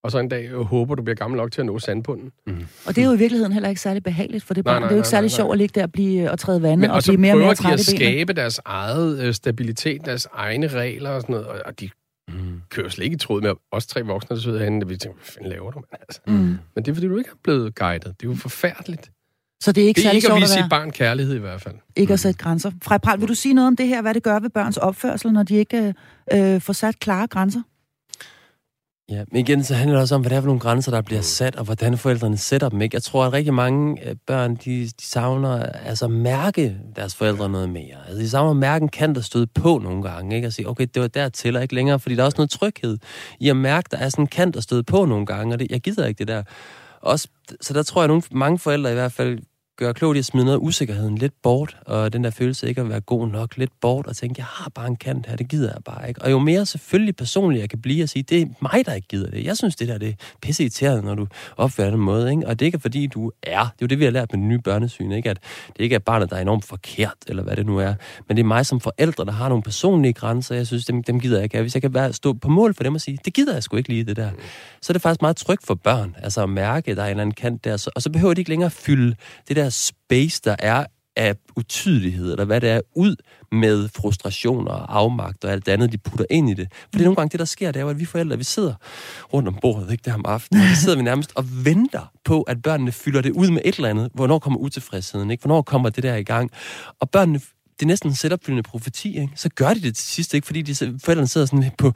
og så en dag øh, håber, du bliver gammel nok til at nå sandbunden. Mm. Og det er jo i virkeligheden heller ikke særlig behageligt for det barn. Nej, nej, det er jo ikke særlig sjovt at ligge der og, blive, og træde vandet og, og blive mere og mere træt de at skabe deres eget øh, stabilitet, deres egne regler og sådan noget, og de mm. kører slet ikke i tråd med os tre voksne, der sidder herinde, og vi tænker, hvad fanden laver du? Altså. Mm. Men det er, fordi du ikke er blevet guidet. Det er jo forfærdeligt. Så det er ikke det er ikke at vise sit barn kærlighed i hvert fald. Ikke at sætte grænser. Frej Pral, vil du sige noget om det her, hvad det gør ved børns opførsel, når de ikke øh, får sat klare grænser? Ja, men igen, så handler det også om, hvad det er for nogle grænser, der bliver sat, og hvordan forældrene sætter dem. Ikke? Jeg tror, at rigtig mange øh, børn, de, de savner altså mærke deres forældre noget mere. Altså, de savner at mærke en kant, der støde på nogle gange. Ikke? Og sige, okay, det var dertil og ikke længere, fordi der er også noget tryghed i at mærke, der er sådan en kant, der støde på nogle gange, og det, jeg gider ikke det der. Også, så der tror jeg, at nogle, mange forældre i hvert fald gøre klogt i at smide noget af usikkerheden lidt bort, og den der følelse ikke at være god nok lidt bort, og tænke, jeg har bare en kant her, det gider jeg bare ikke. Og jo mere selvfølgelig personligt jeg kan blive og sige, det er mig, der ikke gider det. Jeg synes, det der det er pisse irriterende, når du opfører den måde. Ikke? Og det er ikke fordi, du er. Det er jo det, vi har lært med den nye børnesyn. Ikke? At det ikke er barnet, der er enormt forkert, eller hvad det nu er. Men det er mig som forældre, der har nogle personlige grænser. Jeg synes, dem, dem gider jeg ikke. Hvis jeg kan være, stå på mål for dem og sige, det gider jeg sgu ikke lige, det der. Så er det faktisk meget trygt for børn, altså at mærke, at der er en eller anden kant der. Så, og så behøver de ikke længere fylde det der space, der er af utydelighed, eller hvad det er, ud med frustrationer og afmagt og alt det andet, de putter ind i det. For det er nogle gange det, der sker, det er jo, at vi forældre, vi sidder rundt om bordet, ikke, der om aftenen, og så sidder vi nærmest og venter på, at børnene fylder det ud med et eller andet. Hvornår kommer utilfredsheden, ikke? Hvornår kommer det der i gang? Og børnene det er næsten en selvopfyldende profeti, ikke? Så gør de det til sidst, ikke? Fordi de, forældrene sidder sådan på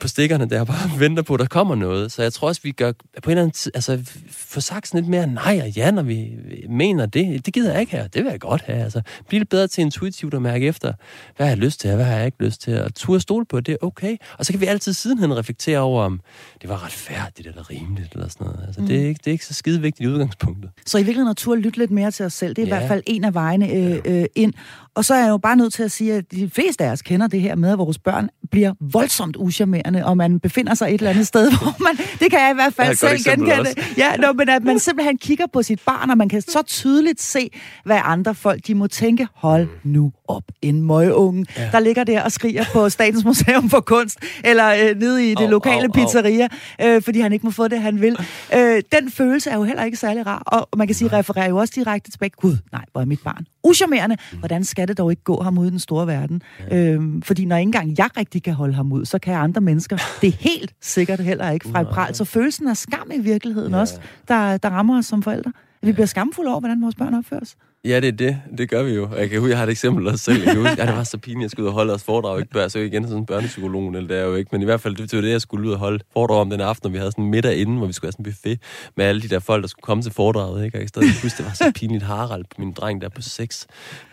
på stikkerne der bare venter på, at der kommer noget. Så jeg tror også, vi gør på en eller anden tid, altså få sagt sådan lidt mere nej og ja, når vi mener det. Det gider jeg ikke her. Det vil jeg godt have. Altså, blive lidt bedre til intuitivt at mærke efter, hvad har jeg lyst til, hvad har jeg ikke lyst til. Og turde stole på, det er okay. Og så kan vi altid sidenhen reflektere over, om det var retfærdigt eller rimeligt eller sådan noget. Altså, mm. det, er ikke, det er ikke så skide vigtigt i udgangspunktet. Så i virkeligheden at turde lytte lidt mere til os selv, det er ja. i hvert fald en af vejene øh, øh, ind. Og så er jeg jo bare nødt til at sige, at de fleste af os kender det her med, at vores børn bliver voldsomt uschammerende, og man befinder sig et eller andet sted, hvor man, det kan jeg i hvert fald selv genkende. Ja, no, men at man simpelthen kigger på sit barn, og man kan så tydeligt se, hvad andre folk, de må tænke, hold nu op, en møgeunge, ja. der ligger der og skriger på Statens Museum for Kunst, eller øh, nede i det oh, lokale oh, pizzeria, øh, fordi han ikke må få det, han vil. Øh, den følelse er jo heller ikke særlig rar, og man kan sige, refererer jo også direkte tilbage, gud, nej, hvor er mit barn uschammerende. Mm. Hvordan skal det dog ikke gå ham ud i den store verden? Ja. Øhm, fordi når ikke engang jeg rigtig kan holde ham ud, så kan andre mennesker. Det er helt sikkert heller ikke fra et. Så følelsen af skam i virkeligheden ja. også, der, der rammer os som forældre. At vi bliver skamfulde over, hvordan vores børn opfører sig. Ja, det er det. Det gør vi jo. Jeg kan huske, jeg har et eksempel også selv. Jeg kan huske, ja, det var så pinligt, at jeg skulle ud og holde os foredrag. Ikke bør, så igen sådan en børnepsykolog, eller det er jo ikke. Men i hvert fald, det var det, jeg skulle ud og holde foredrag om den aften, og vi havde sådan en middag inden, hvor vi skulle have sådan en buffet med alle de der folk, der skulle komme til foredraget. Ikke? Og jeg stadig huske, det var så pinligt. Harald, min dreng der på 6,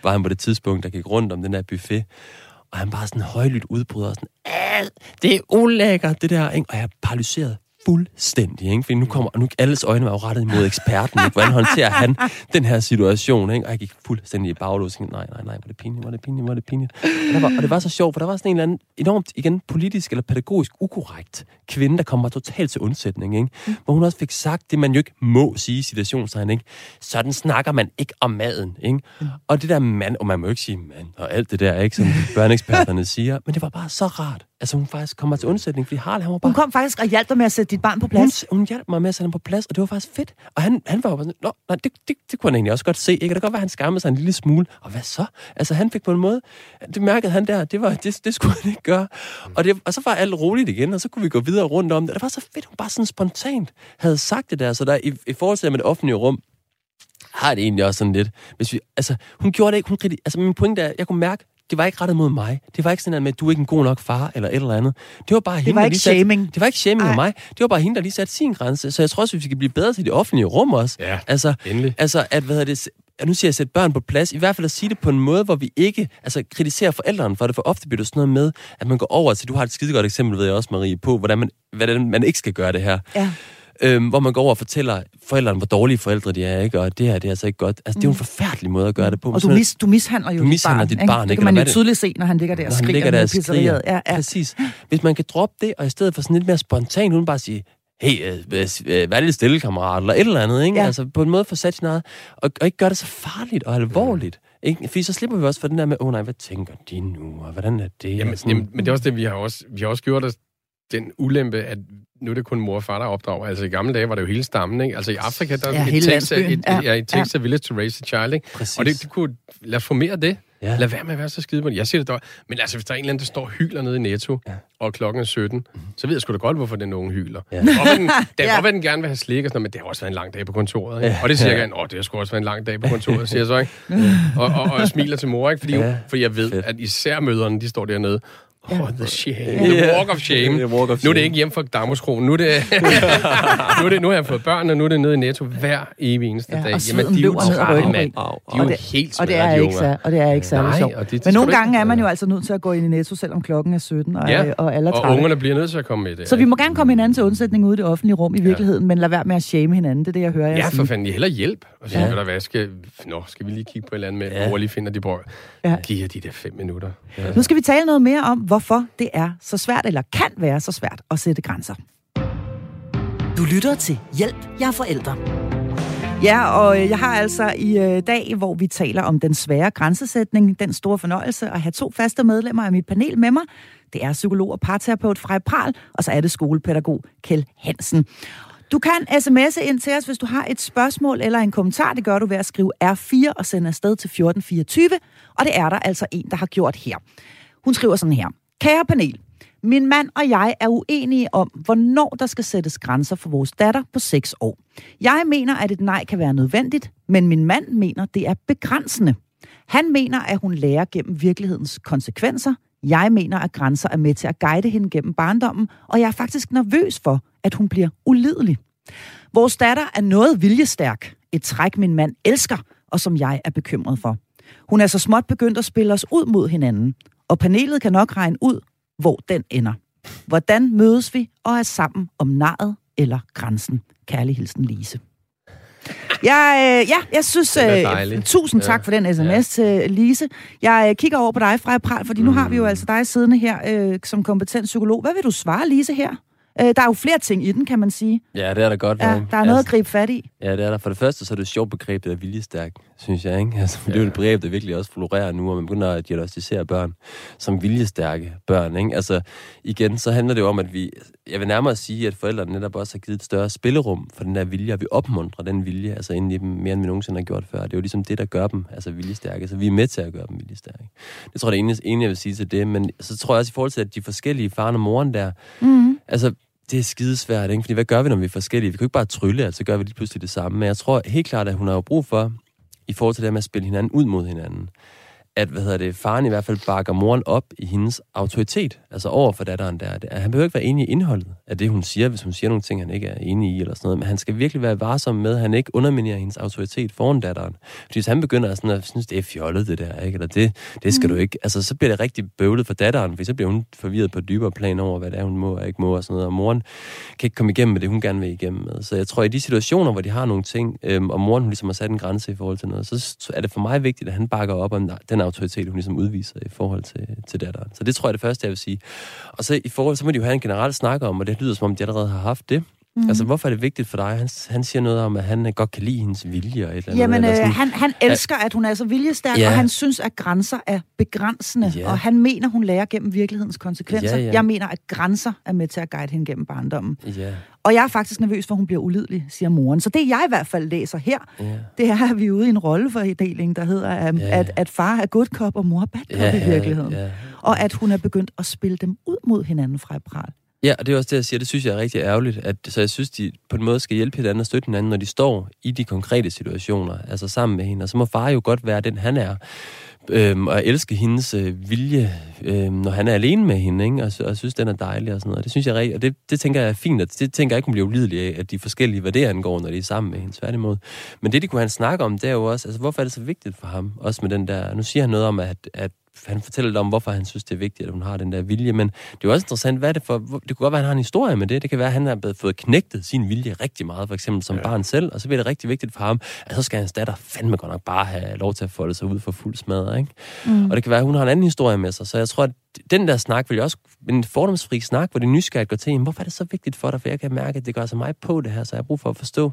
var han på det tidspunkt, der gik rundt om den der buffet. Og han bare sådan højlydt udbryder sådan, det er ulækkert, det der. Ikke? Og jeg er paralyseret fuldstændig, ikke? Fordi nu kommer, og nu alles øjne var jo rettet imod eksperten, ikke? Hvordan håndterer han den her situation, ikke? Og jeg gik fuldstændig i baglås, nej, nej, nej, var det pinligt, var det pinligt, var det pinligt. Og, der var, og det var så sjovt, for der var sådan en eller anden enormt, igen, politisk eller pædagogisk ukorrekt kvinde, der kommer totalt til undsætning, ikke? Mm. Hvor hun også fik sagt det, man jo ikke må sige i situationstegn, ikke? Sådan snakker man ikke om maden, ikke? Mm. Og det der mand, og man må jo ikke sige mand, og alt det der, ikke? Som børneeksperterne siger, men det var bare så rart. Altså hun faktisk kommer til undsætning, fordi Harald, han var bare... Hun kom faktisk og hjalp dig med at sætte dit barn på plads. Hun, hun hjalp mig med at sætte ham på plads, og det var faktisk fedt. Og han, han var jo sådan, Nå, nej, det, det, det, kunne han egentlig også godt se. Ikke? Og det kan godt være, han skammede sig en lille smule. Og hvad så? Altså han fik på en måde, det mærkede han der, det, var, det, det skulle han ikke gøre. Og, det, og så var alt roligt igen, og så kunne vi gå videre rundt om det. Det var så fedt, hun bare sådan spontant havde sagt det der. Så der i, i forhold til med det offentlige rum, har det egentlig også sådan lidt. Hvis vi, altså, hun gjorde det ikke. Hun altså, min pointe er, jeg kunne mærke, det var ikke rettet mod mig. Det var ikke sådan med, at du er ikke en god nok far, eller et eller andet. Det var bare det hende, var der ikke lige shaming. Det var ikke shaming af mig. Det var bare hende, der lige satte sin grænse. Så jeg tror også, at vi skal blive bedre til det offentlige rum også. Ja, altså, endelig. Altså, at, hvad hedder det, at nu siger jeg at sætte børn på plads, i hvert fald at sige det på en måde, hvor vi ikke altså, kritiserer forældrene for det, for ofte bliver det sådan noget med, at man går over til, du har et skide godt eksempel, ved jeg også, Marie, på, hvordan man, hvordan man ikke skal gøre det her. Ja. Øhm, hvor man går over og fortæller forældrene, hvor dårlige forældre de er, ikke? og det her det er altså ikke godt. Altså, det er jo en forfærdelig måde at gøre det på. Og du, mis, du mishandler jo Du mishandler barn. dit ikke? barn, Det ikke? kan man jo tydeligt se, når han ligger der og Når han skriger ligger der og skriger. Ja, ja. Præcis. Hvis man kan droppe det, og i stedet for sådan lidt mere spontant, uden bare sige, hey, øh, øh, øh, vær lidt stille, kammerat, eller et eller andet, ikke? Ja. Altså på en måde få sat sin eget, og, og ikke gøre det så farligt og alvorligt. Ikke? Fordi så slipper vi også for den der med, åh oh, nej, hvad tænker de nu, og hvordan er det? Jamen, sådan- jamen, men det er også det, vi har også, vi har også gjort os den ulempe, at nu er det kun mor og far, der opdrager. Altså i gamle dage var det jo hele stammen, ikke? Altså i Afrika, der er Ja, ja, hele et takes, landsbyen. et, Ja, ja, et takes a village to raise a child, ikke? Præcis. Og det, det kunne, lad os få mere af det. Ja. Ja. Lad være med at være så skide på det. Jeg siger det dog. Men altså, hvis der er en eller anden, der står og hyler nede i Netto, Ja. ja. og klokken er 17, mm. så ved jeg sgu da godt, hvorfor den unge hyler. Ja. Ja. Være, den, det kan Ja. godt den gerne vil have slik og sådan noget, men det har også været en lang dag på kontoret. Ikke? Og det siger jeg gerne, åh, det har sgu også været en lang dag på kontoret, siger jeg så, ikke? Og, og, og jeg smiler til mor, ikke? Fordi, Ja. ja. fordi jeg ved, at især møderne, de står dernede. Oh, the shame. The walk of shame. The walk of Nu er det shame. ikke hjem fra Damoskronen. Nu er det, nu, er det, nu har jeg fået børn, og nu er det nede i Netto hver evig eneste Ja, dag. og sveden de er jo trætte, mand. De er jo helt Og det er de ikke, så, og det er ikke særlig sjovt. og det- det Men nogle gange ikke- er man jo altså nødt til at gå ind i Netto, selvom klokken er 17, og, Ja, og alle er og ungerne bliver nødt til at komme med det. Så vi må gerne komme hinanden til undsætning ude i det offentlige rum i virkeligheden, men lad være med at shame hinanden. Det er det, jeg hører jer Ja, for fanden, heller hjælp. Og så Ja. hvad, skal, nå, skal vi lige kigge på et eller andet med, hvor lige finder de brød. Giv jer de der fem minutter. Nu skal vi tale noget mere om, hvorfor det er så svært, eller kan være så svært at sætte grænser. Du lytter til Hjælp, jeg er forældre. Ja, og øh, jeg har altså i øh, dag, hvor vi taler om den svære grænsesætning, den store fornøjelse at have to faste medlemmer af mit panel med mig. Det er psykolog og parterapeut Frej Pral, og så er det skolepædagog Kjeld Hansen. Du kan sms'e ind til os, hvis du har et spørgsmål eller en kommentar. Det gør du ved at skrive R4 og sende afsted til 1424. Og det er der altså en, der har gjort her. Hun skriver sådan her. Kære panel, min mand og jeg er uenige om, hvornår der skal sættes grænser for vores datter på 6 år. Jeg mener, at et nej kan være nødvendigt, men min mand mener, det er begrænsende. Han mener, at hun lærer gennem virkelighedens konsekvenser. Jeg mener, at grænser er med til at guide hende gennem barndommen, og jeg er faktisk nervøs for, at hun bliver ulidelig. Vores datter er noget viljestærk. Et træk, min mand elsker, og som jeg er bekymret for. Hun er så småt begyndt at spille os ud mod hinanden, og panelet kan nok regne ud, hvor den ender. Hvordan mødes vi og er sammen om naret eller grænsen? Kærlig hilsen, Lise. Jeg, øh, ja, jeg synes, øh, tusind tak Ja. for den sms ja. til Lise. Jeg øh, kigger over på dig, Freja Pral, fordi nu har vi jo altså dig siddende her øh, som kompetent psykolog. Hvad vil du svare, Lise, her? Øh, der er jo flere ting i den, kan man sige. Ja, det er der godt. Ja, der er noget at Altså, gribe fat i. Ja, det er der. For det første, så er det et sjovt begreb, det er viljestærk, synes jeg. Ikke? Altså, det er jo et begreb, der virkelig også florerer nu, og man begynder at diagnostisere børn som viljestærke børn. Ikke? Altså, igen, så handler det jo om, at vi... Jeg vil nærmere sige, at forældrene netop også har givet et større spillerum for den der vilje, og vi opmuntrer den vilje, altså inden i dem, mere end vi nogensinde har gjort før. Det er jo ligesom det, der gør dem altså viljestærke. Så vi er med til at gøre dem viljestærke. Det tror jeg, det er ene, jeg vil sige til det. Men så tror jeg også i forhold til, at de forskellige faren og moren der, Mm. Altså, det er skidesvært, ikke? Fordi hvad gør vi, når vi er forskellige? Vi kan jo ikke bare trylle, altså gør vi lige pludselig det samme. Men jeg tror helt klart, at hun har jo brug for, i forhold til det med at spille hinanden ud mod hinanden, at hvad hedder det, faren i hvert fald bakker moren op i hendes autoritet, altså over for datteren der. At han behøver ikke være enig i indholdet af det, hun siger, hvis hun siger nogle ting, han ikke er enig i, eller sådan noget. Men han skal virkelig være varsom med, at han ikke underminerer hendes autoritet foran datteren. Fordi hvis han begynder at, sådan at synes, det er fjollet det der, ikke? eller det, det skal mm. du ikke, altså så bliver det rigtig bøvlet for datteren, for så bliver hun forvirret på dybere plan over, hvad det er, hun må og ikke må, og sådan noget. Og moren kan ikke komme igennem med det, hun gerne vil igennem med. Så jeg tror, i de situationer, hvor de har nogle ting, øhm, og moren hun ligesom har sat en grænse i forhold til noget, så er det for mig vigtigt, at han bakker op om den autoritet, hun ligesom udviser i forhold til, til datteren. Så det tror jeg er det første, jeg vil sige. Og så i forhold, så må de jo have en generel snak om, og det lyder som om, de allerede har haft det. Mm. Altså, hvorfor er det vigtigt for dig? Han, han siger noget om, at han godt kan lide hendes vilje. Og et eller Jamen, andet, øh, han, han elsker, at hun er så viljestærk, ja. og han synes, at grænser er begrænsende. Ja. Og han mener, hun lærer gennem virkelighedens konsekvenser. Ja, ja. Jeg mener, at grænser er med til at guide hende gennem barndommen. Ja. Og jeg er faktisk nervøs for, at hun bliver ulidelig, siger moren. Så det, jeg i hvert fald læser her, ja. det er, at vi er ude i en rollefordeling, der hedder, um, ja. at, at far er good cop, og mor er bad cop ja, i virkeligheden. Ja. Og at hun er begyndt at spille dem ud mod hinanden fra pral. Ja, og det er også det, jeg siger. Det synes jeg er rigtig ærgerligt. At, så jeg synes, de på en måde skal hjælpe hinanden og støtte hinanden, når de står i de konkrete situationer, altså sammen med hende. Og så må far jo godt være den, han er. Øhm, og elske hendes øh, vilje, øhm, når han er alene med hende, ikke? Og, og synes, den er dejlig og sådan noget. Det synes jeg rigtig, og det, det tænker jeg er fint, og det tænker jeg ikke, hun bliver ulidelig af, at de forskellige, hvad det angår, når de er sammen med hende, tværtimod. Men det, de kunne han snakke om, det er jo også, altså hvorfor er det så vigtigt for ham, også med den der, nu siger han noget om, at, at han fortæller lidt om, hvorfor han synes, det er vigtigt, at hun har den der vilje. Men det er jo også interessant, hvad er det for... Det kunne godt være, at han har en historie med det. Det kan være, at han har fået knægtet sin vilje rigtig meget, for eksempel som ja. barn selv. Og så bliver det rigtig vigtigt for ham, at så skal hans datter fandme godt nok bare have lov til at folde sig ud for fuld smad, ikke? Mm. Og det kan være, at hun har en anden historie med sig. Så jeg tror, at den der snak vil jeg også, en fordomsfri snak, hvor det nysgerrigt går til, hvorfor er det så vigtigt for dig? For jeg kan mærke, at det gør sig mig på det her, så jeg har brug for at forstå,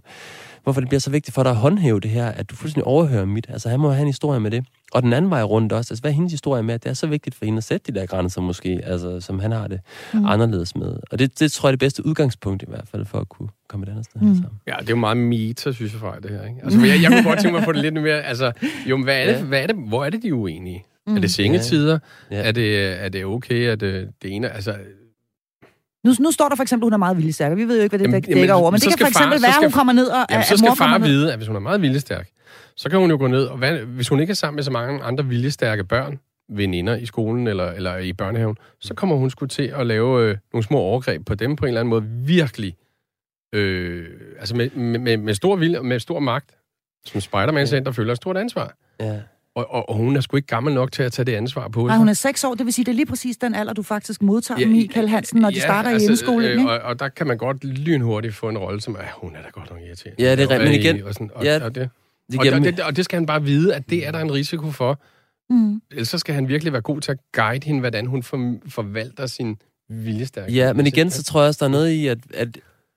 hvorfor det bliver så vigtigt for dig at håndhæve det her, at du fuldstændig overhører mit. Altså, han må have en historie med det. Og den anden vej rundt også. Altså, hvad er hendes historie med, at det er så vigtigt for hende at sætte de der grænser måske, altså, som han har det mm. anderledes med. Og det, det tror jeg er det bedste udgangspunkt i hvert fald, for at kunne komme et andet sted mm. sammen. Ja, det er jo meget meta, synes jeg, for det her. Ikke? Altså, jeg, jeg kunne godt tænke mig at få det lidt mere... Altså, jo, hvad er det, ja. hvad er det, hvor er det, de er uenige? Mm. Er det sengetider? Ja. Ja. Er, det, er det okay, at det, det ene... Altså, nu, nu står der for eksempel, at hun er meget viljestærk, vi ved jo ikke, hvad det jamen, dækker jamen, over, men det kan for eksempel far, være, at hun kommer ned og... Jamen, så skal far vide, at hvis hun er meget viljestærk, så kan hun jo gå ned, og hvad, hvis hun ikke er sammen med så mange andre viljestærke børn, veninder i skolen eller, eller i børnehaven, så kommer hun sgu til at lave øh, nogle små overgreb på dem på en eller anden måde virkelig, øh, altså med, med, med stor vilje med stor magt, som Spider-Man ja. der føler et stort ansvar. Ja. Og, og, og hun er sgu ikke gammel nok til at tage det ansvar på sig. Nej, hun er seks år, det vil sige, det er lige præcis den alder, du faktisk modtager ja, Michael Hansen, når ja, de starter altså, i indskolen, øh, og, og der kan man godt lynhurtigt få en rolle, som er, hun er da godt nok irriterende. Ja, det er rigtigt, men igen... Og, sådan, og, ja, og, det, det og, og, det, og det skal han bare vide, at det er der en risiko for. Mm. Ellers så skal han virkelig være god til at guide hende, hvordan hun for, forvalter sin viljestærke. Ja, men igen, så tror jeg også, der er noget i, at, at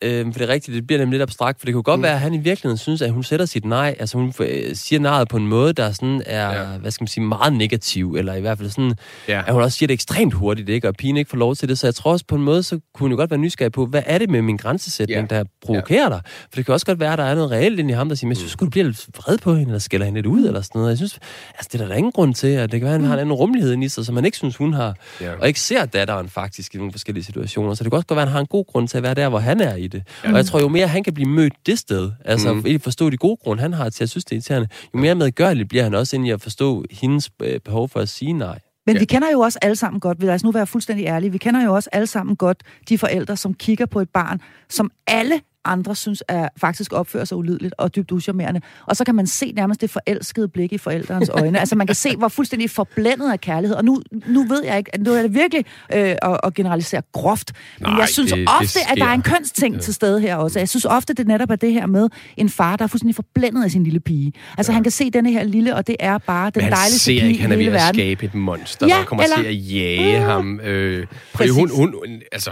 Øh, for det er rigtigt, det bliver nemlig lidt abstrakt, for det kunne godt mm. være, at han i virkeligheden synes, at hun sætter sit nej, altså hun øh, siger nejet på en måde, der sådan er, ja. hvad skal man sige, meget negativ, eller i hvert fald sådan, ja. at hun også siger det ekstremt hurtigt, ikke? og pigen ikke får lov til det, så jeg tror også på en måde, så kunne hun jo godt være nysgerrig på, hvad er det med min grænsesætning, ja. der provokerer ja. dig? For det kan også godt være, at der er noget reelt ind i ham, der siger, men jeg synes, skulle du blive lidt vred på hende, eller skælder hende lidt ud, eller sådan noget. Jeg synes, altså det er der, ingen grund til, at det kan være, at han har en anden rummelighed i sig, som man ikke synes, hun har, ja. og ikke ser datteren faktisk i nogle forskellige situationer. Så det kan også godt være, at han har en god grund til at være der, hvor han er i det. Ja. Og jeg tror, jo mere han kan blive mødt det sted, altså mm. forstå de gode grunde, han har til at synes, det er irriterende, jo mere medgørligt bliver han også ind i at forstå hendes øh, behov for at sige nej. Men ja. vi kender jo også alle sammen godt, lad os nu være fuldstændig ærlige, vi kender jo også alle sammen godt de forældre, som kigger på et barn, som alle andre synes er faktisk opfører sig ulydeligt og dybt uschammerende. Og så kan man se nærmest det forelskede blik i forældrens øjne. altså man kan se, hvor fuldstændig forblændet af kærlighed. Og nu, nu ved jeg ikke, nu er det virkelig øh, at, at generalisere groft. Men Nej, jeg synes det, ofte, det at der er en kønsting ja. til stede her også. Jeg synes ofte, det netop er det her med en far, der er fuldstændig forblændet af sin lille pige. Altså ja. han kan se denne her lille, og det er bare den dejligste pige ikke, han er ved at skabe et monster, ja, der kommer eller... til at jage mm. ham. Øh, fordi hun, hun, altså,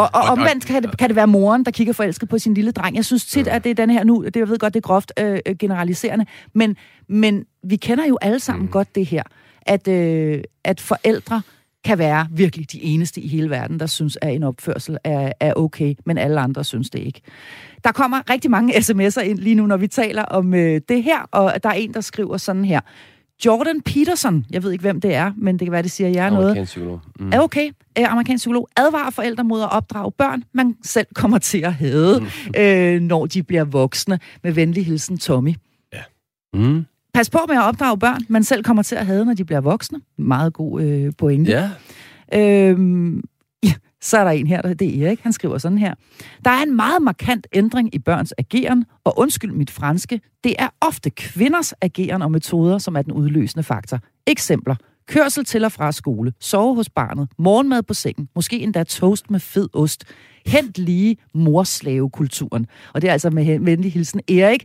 og, og omvendt kan det, kan det være moren, der kigger forelsket på sin lille dreng. Jeg synes tit, at det er den her nu, det, jeg ved godt, det er groft øh, øh, generaliserende, men, men vi kender jo alle sammen mm. godt det her, at, øh, at forældre kan være virkelig de eneste i hele verden, der synes, at en opførsel er, er okay, men alle andre synes det ikke. Der kommer rigtig mange sms'er ind lige nu, når vi taler om øh, det her, og der er en, der skriver sådan her. Jordan Peterson, jeg ved ikke, hvem det er, men det kan være, det siger jer noget. Amerikansk psykolog. Mm. Er okay. Er amerikansk psykolog advarer forældre mod at opdrage børn, man selv kommer til at hade, mm. øh, når de bliver voksne. Med venlig hilsen, Tommy. Ja. Mm. pas på med at opdrage børn, man selv kommer til at have, når de bliver voksne. Meget god øh, pointe. Ja. Øhm, så er der en her, der det er Erik, han skriver sådan her. Der er en meget markant ændring i børns ageren, og undskyld mit franske, det er ofte kvinders ageren og metoder, som er den udløsende faktor. Eksempler. Kørsel til og fra skole, sove hos barnet, morgenmad på sengen, måske endda toast med fed ost. Hent lige morslavekulturen. Og det er altså med venlig hilsen Erik,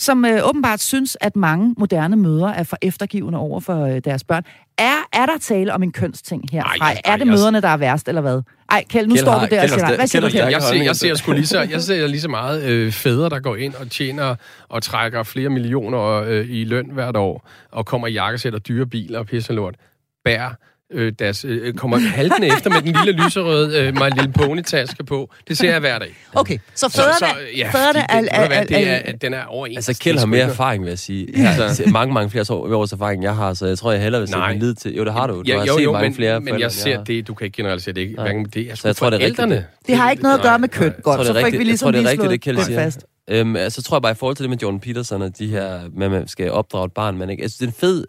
som øh, åbenbart synes, at mange moderne mødre er for eftergivende over for øh, deres børn. Er, er der tale om en kønsting her? Ej, Ej, ej, er det ej, møderne, der er værst, eller hvad? Ej, Kjeld, nu Kjeld står har- du der og siger. Hvad siger du, Kjeld har Kjeld? Jeg ser, jeg ser sgu lige så, jeg ser lige så meget øh, fædre, der går ind og tjener og trækker flere millioner øh, i løn hvert år, og kommer i jakkesæt og dyre biler og pisser lort, bær øh, deres, øh, kommer haltende efter med den lille lyserøde øh, My Little Pony-taske på. Det ser jeg hver dag. Okay, så Så, fædrene, så, ja, fædrene er, du er, hvad, det er, at den er over en. Altså, Kjeld har mere erfaring, vil jeg sige. Altså, mange, mange flere år, års erfaring, jeg har, så jeg tror, jeg hellere vil sætte min lid til. Jo, det har du. Du Ja, har jo, set jo, mange men, flere men jeg ser har. det, du kan ikke generalisere det, ikke, Nej. hverken det er Så jeg tror, det er rigtigt, forældrene. det har ikke noget at gøre med køn. Jeg Godt, tror, så fik vi jeg ligesom lige slået det fast. Øhm, altså, så tror jeg bare, i forhold til det med Jordan Peterson og de her, med at man skal opdrage et barn, man ikke, altså, det er en fed,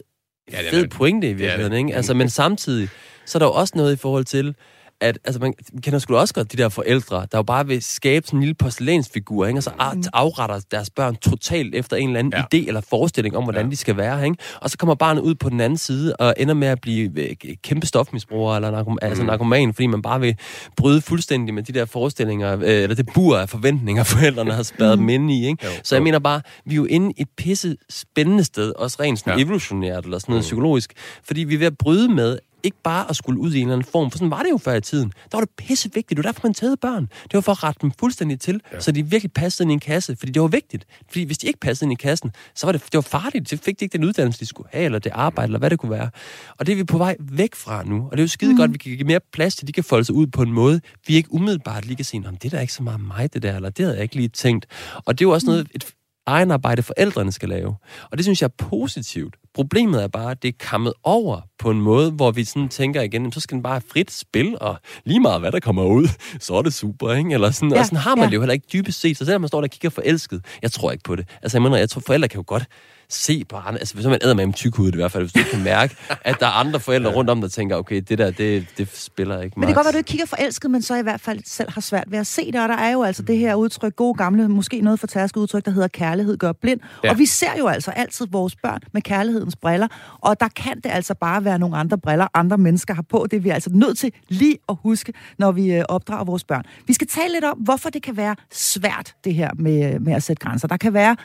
Ja, det er fed pointe i virkeligheden, det. ikke? Altså, men samtidig, så er der jo også noget i forhold til, at altså, man kender sgu også godt de der forældre, der jo bare vil skabe sådan en lille porcelænsfigur, ikke? og så Mm. afretter deres børn totalt efter en eller anden Ja. idé eller forestilling om, hvordan Ja. de skal være. Ikke? Og så kommer barnet ud på den anden side og ender med at blive øh, kæmpe stofmisbruger eller narkom- altså Mm. narkoman, fordi man bare vil bryde fuldstændig med de der forestillinger, øh, eller det bur af forventninger, forældrene har spadet dem inde i. Ikke? Jo, Så jeg jo. mener bare, vi er jo inde i et pisse spændende sted, også rent sådan Ja. evolutionært eller sådan noget Mm. psykologisk, fordi vi er ved at bryde med ikke bare at skulle ud i en eller anden form, for sådan var det jo før i tiden. Der var det pisse vigtigt. Det var derfor, man tædede børn. Det var for at rette dem fuldstændig til, ja. så de virkelig passede ind i en kasse, fordi det var vigtigt. Fordi hvis de ikke passede ind i kassen, så var det, det var farligt. Så fik de ikke den uddannelse, de skulle have, eller det arbejde, eller hvad det kunne være. Og det er vi på vej væk fra nu. Og det er jo skide mm. godt, at vi kan give mere plads til, at de kan folde sig ud på en måde, vi ikke umiddelbart lige kan sige, "Nå, men det er da ikke så meget mig, det der, eller det havde jeg ikke lige tænkt. Og det er jo også noget, et egenarbejde forældrene skal lave. Og det synes jeg er positivt. Problemet er bare, at det er kammet over på en måde, hvor vi sådan tænker igen, "Jamen, så skal den bare have frit spil, og lige meget hvad der kommer ud, så er det super, ikke? Eller sådan, ja, og sådan har man ja. det jo heller ikke dybest set. Så selvom man står der og kigger forelsket, jeg tror ikke på det. Altså jeg mener, jeg tror forældre kan jo godt se på andre, altså hvis man æder med en tykhudet i hvert fald, hvis du kan mærke, at der er andre forældre rundt om, der tænker, okay, det der, det, det spiller ikke Men det kan godt være, at du ikke kigger forelsket, men så i hvert fald selv har svært ved at se det. Og der er jo altså det her udtryk, gode gamle, måske noget for udtryk, der hedder kærlighed gør blind. Ja. Og vi ser jo altså altid vores børn med virkelighedens briller. Og der kan det altså bare være nogle andre briller, andre mennesker har på. Det er vi altså nødt til lige at huske, når vi øh, opdrager vores børn. Vi skal tale lidt om, hvorfor det kan være svært, det her med, øh, med at sætte grænser. Der kan være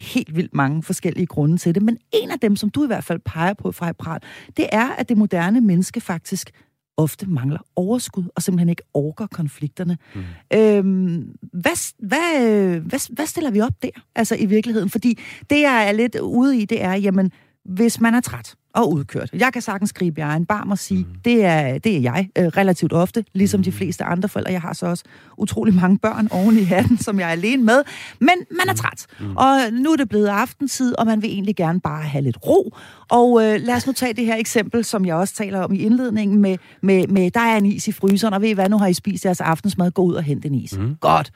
helt vildt mange forskellige grunde til det, men en af dem, som du i hvert fald peger på fra Pral, det er, at det moderne menneske faktisk ofte mangler overskud og simpelthen ikke orker konflikterne. Mm. Øhm, hvad, hvad, øh, hvad, hvad stiller vi op der, altså i virkeligheden? Fordi det, jeg er lidt ude i, det er, jamen, hvis man er træt og udkørt. Jeg kan sagtens gribe jeg en barm og sige, mm. det, er, det er jeg øh, relativt ofte, ligesom de fleste andre forældre. Jeg har så også utrolig mange børn oven i hatten, som jeg er alene med. Men man er træt, mm. og nu er det blevet aftentid, og man vil egentlig gerne bare have lidt ro. Og øh, lad os nu tage det her eksempel, som jeg også taler om i indledningen, med, med, med der er en is i fryseren, og ved I hvad, nu har I spist jeres aftensmad, gå ud og hente en is. Mm. Godt.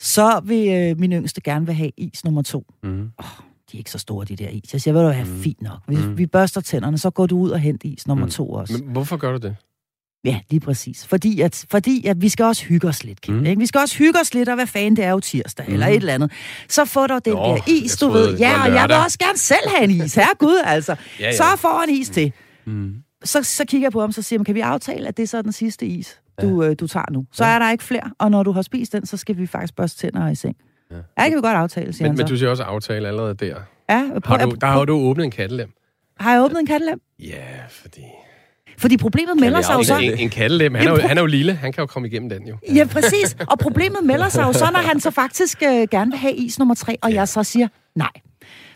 Så vil øh, min yngste gerne vil have is nummer to. Mm. De er ikke så store, de der is. Jeg siger, ved du hvad, Mm. fint nok. Hvis mm. vi børster tænderne, så går du ud og henter is nummer Mm. to også. Men hvorfor gør du det? Ja, lige præcis. Fordi, at, fordi at vi skal også hygge os lidt, Kim, Mm. ikke? Vi skal også hygge os lidt, og hvad fanden det er jo tirsdag, mm. eller et eller andet. Så få dig den Nå, der is, du ved. Ja, og jeg vil også gerne selv have en is. Herregud, altså. Ja, ja. Så får en is til. Mm. Så, så kigger jeg på ham, så siger jeg, kan vi aftale, at det er så den sidste is, du, øh, du tager nu? Så er der ikke flere, og når du har spist den, så skal vi faktisk børste tænder i seng. Ja, Ja. det kan vi godt aftale, siger Men, han men så. du siger også aftale allerede der. Ja, prøv, Har du, der har du åbnet en kattelem. har jeg åbnet en kattelem? Ja, fordi... Fordi problemet melder sig jo så... En, en kattelem, han er, jo, han er jo lille. Han kan jo komme igennem den jo. Ja, præcis. Og problemet melder sig jo så, når han så faktisk øh, gerne vil have is nummer tre, og jeg så siger nej.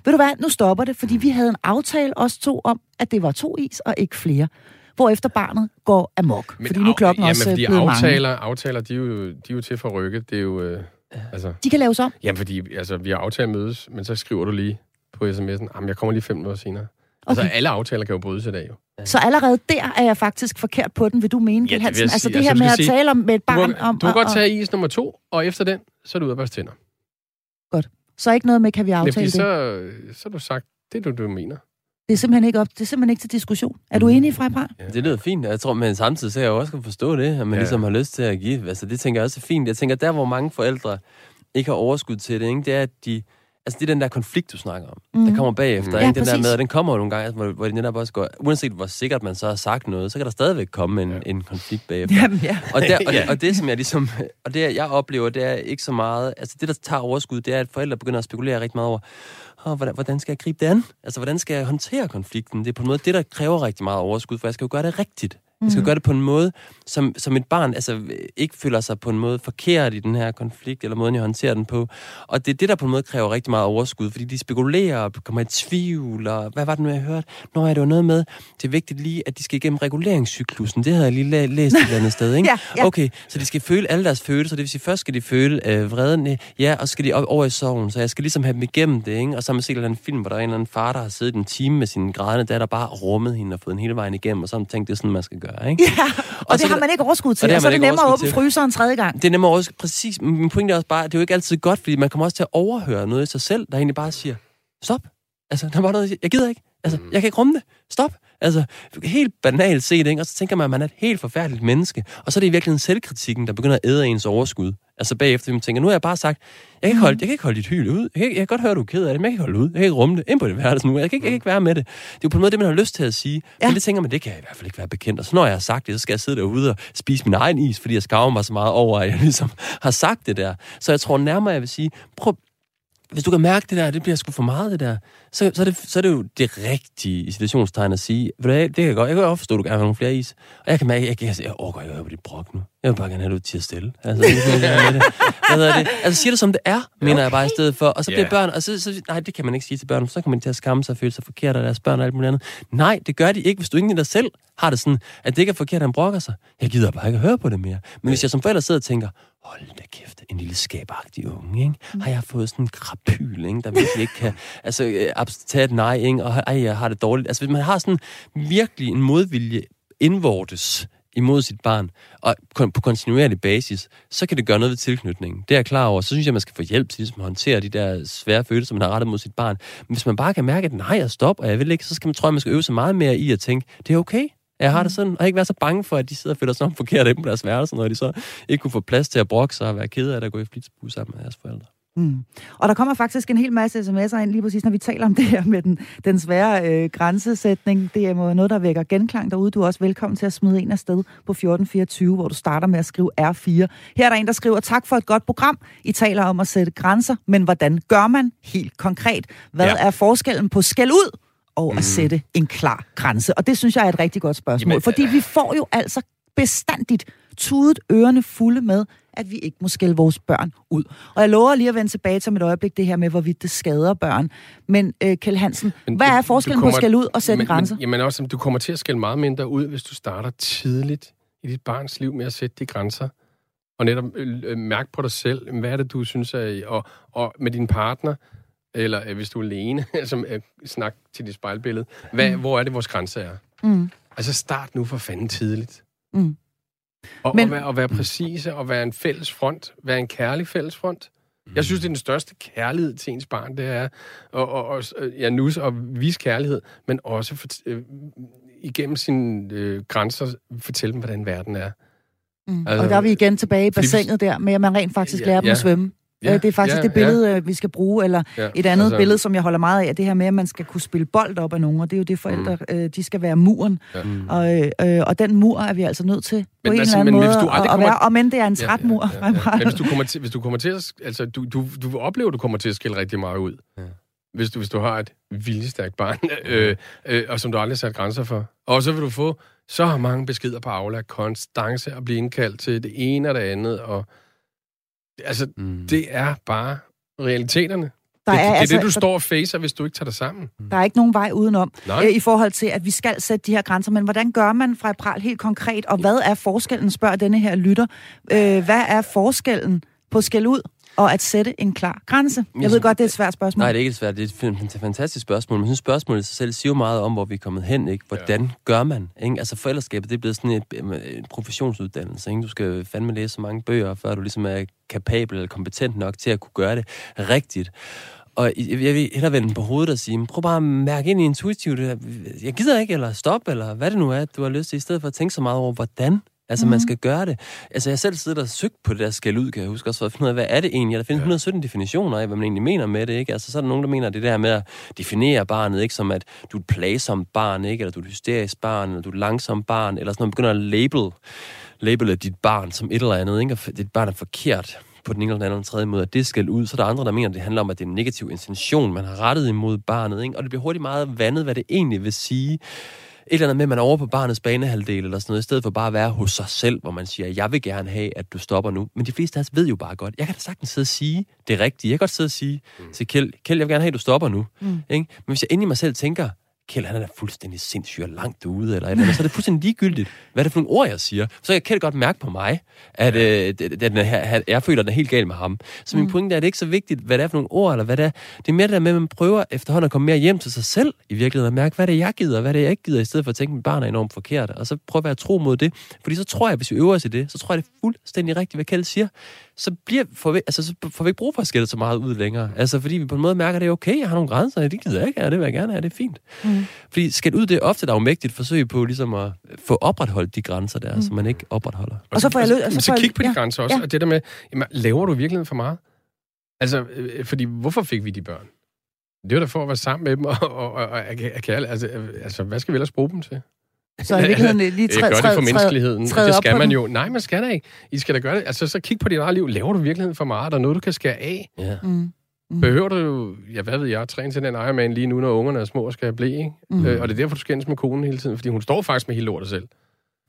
Ved du hvad, nu stopper det, fordi vi havde en aftale os to om, at det var to is og ikke flere. Hvorefter barnet går amok. Men fordi nu er klokken jamen, også fordi blevet mange. aftaler, aftaler de, er jo, de er jo til for at rykke. Det er jo... Øh, altså, De kan laves om. jamen, fordi altså, vi har aftalt at mødes, men så skriver du lige på sms'en, jamen, jeg kommer lige fem minutter senere. Okay. Altså, Okay. alle aftaler kan jo brydes i dag, jo. Så allerede der er jeg faktisk forkert på den, vil du mene, Ja, det Hansen? Altså det her Altså, med du at sige- tale om med et Du, barn må, om... du kan og- godt tage is nummer to, og efter den, så er du ude og børste tænder. Så ikke noget med, kan vi Ja, aftale fordi det? så, så har du sagt Det du, du mener. Det er simpelthen ikke op. Det er simpelthen ikke til diskussion. Er du Mm. enig, Frej Ja. Det lyder fint, jeg tror, men samtidig så jeg også kan forstå det, at man Ja. ligesom har lyst til at give. Altså, det tænker jeg også er fint. Jeg tænker, der hvor mange forældre ikke har overskud til det, ikke, det er, at de... Altså, det er den der konflikt, du snakker om, mm. der kommer bagefter. Mm. Ikke? Ja, den der præcis. med, og den kommer jo nogle gange, hvor, hvor de netop også går... Uanset hvor sikkert man så har sagt noget, så kan der stadigvæk komme en, ja. en konflikt bagefter. Jamen, ja. Og, der, og, og det, som jeg ligesom... Og det, jeg oplever, det er ikke så meget... Altså, det, der tager overskud, det er, at forældre begynder at spekulere rigtig meget over, oh, hvordan, hvordan skal jeg gribe det an? Altså, hvordan skal jeg håndtere konflikten? Det er på en måde det, der kræver rigtig meget overskud, for jeg skal jo gøre det rigtigt. Jeg skal gøre det på en måde, som, som et barn altså, ikke føler sig på en måde forkert i den her konflikt, eller måden, jeg håndterer den på. Og det er det, der på en måde kræver rigtig meget overskud, fordi de spekulerer og kommer i tvivl, og hvad var det nu, jeg hørte? Nå, ja, det var noget med, det er vigtigt lige, at de skal igennem reguleringscyklusen. Det havde jeg lige læ- læst et eller andet sted, ikke? Ja, ja. Okay, så de skal føle alle deres følelser. Det vil sige, først skal de føle øh, vreden, ja, og så skal de op over i sorgen. Så jeg skal ligesom have dem igennem det, ikke? Og så har man set en eller anden film, hvor der er en eller anden far, der har siddet en time med sin grædende datter, bare rummet hende og fået den hele vejen igennem, og så har man tænkt, det er sådan, man skal gøre, ikke? Ja, og, og det så har man ikke overskud til, og det og, så er man det nemmere at åbne fryseren tredje gang. Det er nemmere også, præcis. Min pointe er også bare, at det er jo ikke altid godt, fordi man kommer også til at overhøre noget i sig selv, der egentlig bare siger, stop. Altså, der var noget, jeg gider ikke. Altså, jeg kan ikke rumme det. Stop. Altså, helt banalt set, ikke? Og så tænker man, at man er et helt forfærdeligt menneske. Og så er det i virkeligheden selvkritikken, der begynder at æde ens overskud. Altså bagefter, man tænker, nu har jeg bare sagt, jeg kan ikke holde, jeg kan ikke holde dit hyl ud. Jeg kan, jeg kan godt høre, du er ked af det, men jeg kan ikke holde det ud. Jeg kan ikke rumme det ind på det værelse nu. Jeg kan, ikke, jeg kan ikke være med det. Det er jo på en måde det, man har lyst til at sige. Ja. Men det tænker man, det kan jeg i hvert fald ikke være bekendt. Og så når jeg har sagt det, så skal jeg sidde derude og spise min egen is, fordi jeg skammer mig så meget over, at jeg ligesom har sagt det der. Så jeg tror nærmere, jeg vil sige, prøv, hvis du kan mærke det der, det bliver sgu for meget det der, så, så, er, det, så er det jo det rigtige i situationstegn at sige, ved du det kan jeg godt, jeg kan godt forstå, at du gerne vil have nogle flere is. Og jeg kan mærke, jeg, jeg, jeg, jeg overgår ikke at høre på dit brok nu. Jeg vil bare gerne have, at du tiger stille. Altså, gerne have det. Hedder det? Altså, siger det som det er, mener jeg bare i stedet for. Og så bliver Ja. børn, og så, så, nej, det kan man ikke sige til børn, så kommer de til at skamme sig og føle sig forkert af deres børn og alt muligt andet. Nej, det gør de ikke, hvis du ikke dig selv har det sådan, at det ikke er forkert, at han brokker sig. Jeg gider bare ikke at høre på det mere. Men hvis jeg som forælder sidder og tænker, hold da kæft, en lille skabagtig unge, ikke? Har jeg fået sådan en krapyl, ikke? der virkelig ikke kan altså, øh, tage et nej, ikke? og ej, jeg har det dårligt. Altså, hvis man har sådan virkelig en modvilje indvortes imod sit barn, og på kontinuerlig basis, så kan det gøre noget ved tilknytningen. Det er jeg klar over. Så synes jeg, man skal få hjælp til ligesom, at håndtere de der svære følelser, man har rettet mod sit barn. Men hvis man bare kan mærke, at nej, jeg stopper, og jeg vil ikke, så skal man, tror jeg, man skal øve sig meget mere i at tænke, det er okay, jeg har det sådan, og ikke være så bange for, at de sidder og føler sig om forkert inde på deres værelse, når de så ikke kunne få plads til at brokke sig og være ked af at gå i flitsbus sammen med deres forældre. Mm. Og der kommer faktisk en hel masse sms'er ind lige præcis, når vi taler om det her med den, den svære øh, grænsesætning. Det er jo noget, der vækker genklang derude. Du er også velkommen til at smide en afsted på 1424, hvor du starter med at skrive R4. Her er der en, der skriver, tak for et godt program. I taler om at sætte grænser, men hvordan gør man helt konkret? Hvad ja. er forskellen på skæld ud og at sætte en klar grænse? Og det synes jeg er et rigtig godt spørgsmål, Jamen, fordi vi får jo altså bestandigt tudet ørerne fulde med, at vi ikke må skælde vores børn ud. Og jeg lover lige at vende tilbage til mit øjeblik det her med, hvorvidt det skader børn. Men øh, Kjell Hansen, Men hvad er forskellen kommer- på at skælde ud og sætte men, grænser? Men, jamen også, du kommer til at skælde meget mindre ud, hvis du starter tidligt i dit barns liv med at sætte de grænser. Og netop øh, øh, mærke på dig selv, hvad er det, du synes er... Og, og med din partner, eller øh, hvis du er alene, som øh, snak til dit spejlbillede, hvad, mm. hvor er det, vores grænse er? Mm. Altså start nu for fanden tidligt. Mm. Og, Men- og, være, og være præcise, og være en fælles front. Være en kærlig fælles front. Jeg synes, det er den største kærlighed til ens barn, det er at, at, at ja, nus og vise kærlighed, men også for, øh, igennem sine øh, grænser fortælle dem, hvordan verden er. Mm. Altså, og der er vi igen tilbage i bassinet der, med at man rent faktisk Ja, lærer dem ja. at svømme. Ja, det er faktisk ja, det billede, ja. vi skal bruge, eller Ja, et andet altså, billede, som jeg holder meget af, det her med, at man skal kunne spille bold op af nogen, og det er jo det forældre, mm. øh, de skal være muren. Ja. Mm. Og, øh, og den mur er vi altså nødt til på Men en altså, eller anden men måde hvis du at, aldrig at kommer- være, om end det er en træt mur. Ja, ja, ja. Men hvis du kommer til, hvis du kommer til at, altså, du, du, du vil opleve, at du kommer til at skille rigtig meget ud. Ja. Hvis, du, hvis du har et viljestærkt barn, øh, øh, og som du aldrig har sat grænser for. Og så vil du få så mange beskeder på Aula, konstance at blive indkaldt til det ene og det andet. Og, altså, Mm. det er bare realiteterne. Der det, er, det, altså, det er det, du står og facer, hvis du ikke tager dig sammen. Der er ikke nogen vej udenom Nej. øh, i forhold til, at vi skal sætte de her grænser. Men hvordan gør man fra Pral helt konkret? Og hvad er forskellen, spørger denne her lytter. Øh, hvad er forskellen på skæld ud og at sætte en klar grænse? Jeg ved godt, det er et svært spørgsmål. Nej, det er ikke svært. Det er et fan- fantastisk spørgsmål. Men jeg synes, spørgsmålet i sig selv siger jo meget om, hvor vi er kommet hen. Ikke? Hvordan ja. gør man? Ikke? Altså forældreskabet, det er blevet sådan et, en professionsuddannelse. Ikke? Du skal fandme læse så mange bøger, før du ligesom er kapabel eller kompetent nok til at kunne gøre det rigtigt. Og jeg, jeg vil hellere vende på hovedet og sige, prøv bare at mærke ind i intuitivt. Jeg gider ikke, eller stop, eller hvad det nu er, du har lyst til, i stedet for at tænke så meget over, hvordan Altså, mm. man skal gøre det. Altså, jeg selv sidder og søgt på det der skal ud, kan jeg huske også, for at finde ud af, hvad er det egentlig? Der findes ja. 117 definitioner af, hvad man egentlig mener med det, ikke? Altså, så er der nogen, der mener, at det der med at definere barnet, ikke? Som at du er et plagsomt barn, ikke? Eller du er et hysterisk barn, eller du er et langsomt barn, eller sådan noget, man begynder at label, label dit barn som et eller andet, ikke? Og dit barn er forkert på den ene eller den anden tredje måde, at det skal ud. Så der er andre, der mener, at det handler om, at det er en negativ intention, man har rettet imod barnet, ikke? Og det bliver hurtigt meget vandet, hvad det egentlig vil sige eller andet med, at man er over på barnets banehalvdel eller sådan noget, i stedet for bare at være hos sig selv, hvor man siger, jeg vil gerne have, at du stopper nu. Men de fleste af os ved jo bare godt, jeg kan da sagtens sidde og sige det rigtige. Jeg kan godt sidde og sige mm. til Kjeld, Kjeld, jeg vil gerne have, at du stopper nu. Mm. Ikke? Men hvis jeg inde i mig selv tænker, Kjeld, han er fuldstændig sindssyg og langt ude, eller, eller så er det fuldstændig ligegyldigt, hvad er det for nogle ord, jeg siger. Så kan Kjeld godt mærke på mig, at øh, den her, jeg føler, den er helt gal med ham. Så min mm. pointe er, at det ikke så vigtigt, hvad det er for nogle ord, eller hvad det er. Det er mere det der med, at man prøver efterhånden at komme mere hjem til sig selv, i virkeligheden, og mærke, hvad det er, jeg gider, og hvad det er, jeg ikke gider, i stedet for at tænke, at mit barn er enormt forkert. Og så prøve at være tro mod det. Fordi så tror jeg, hvis vi øver os i det, så tror jeg, det er fuldstændig rigtigt, hvad Kjeld siger så, bliver, får, vi, altså, så får vi ikke brug for at skille så meget ud længere. Altså, fordi vi på en måde mærker, at det er okay, jeg har nogle grænser, det gider jeg ikke, ja, det vil jeg gerne have, det er fint. Mm. Fordi skæld ud, det er ofte et afmægtigt forsøg på ligesom at få opretholdt de grænser der, mm. som man ikke opretholder. Og så får jeg lød, og så, så kig på de ja. grænser også, ja. og det der med, jamen, laver du virkelig for meget? Altså, øh, fordi hvorfor fik vi de børn? Det var da for at være sammen med dem, og, og, og, og, og altså, altså, hvad skal vi ellers bruge dem til? Så i virkeligheden lige træde, gør det for menneskeligheden. Træd, det skal man jo. Nej, man skal da ikke. I skal da gøre det. Altså, så kig på dit eget liv. Laver du virkeligheden for meget? Er der noget, du kan skære af? Ja. Mm. Mm. Behøver du, ja, hvad ved jeg, træne til den Ironman lige nu, når ungerne er små og skal blive, ikke? Mm. Øh, og det er derfor, du skændes med konen hele tiden, fordi hun står faktisk med hele lortet selv.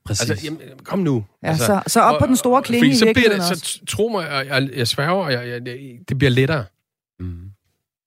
Præcis. Altså, jamen, kom nu. Ja, altså, så, så op og, på den store klinge i så bliver det, så tro mig, jeg, jeg, jeg sværger, jeg, jeg, det bliver lettere. Mm.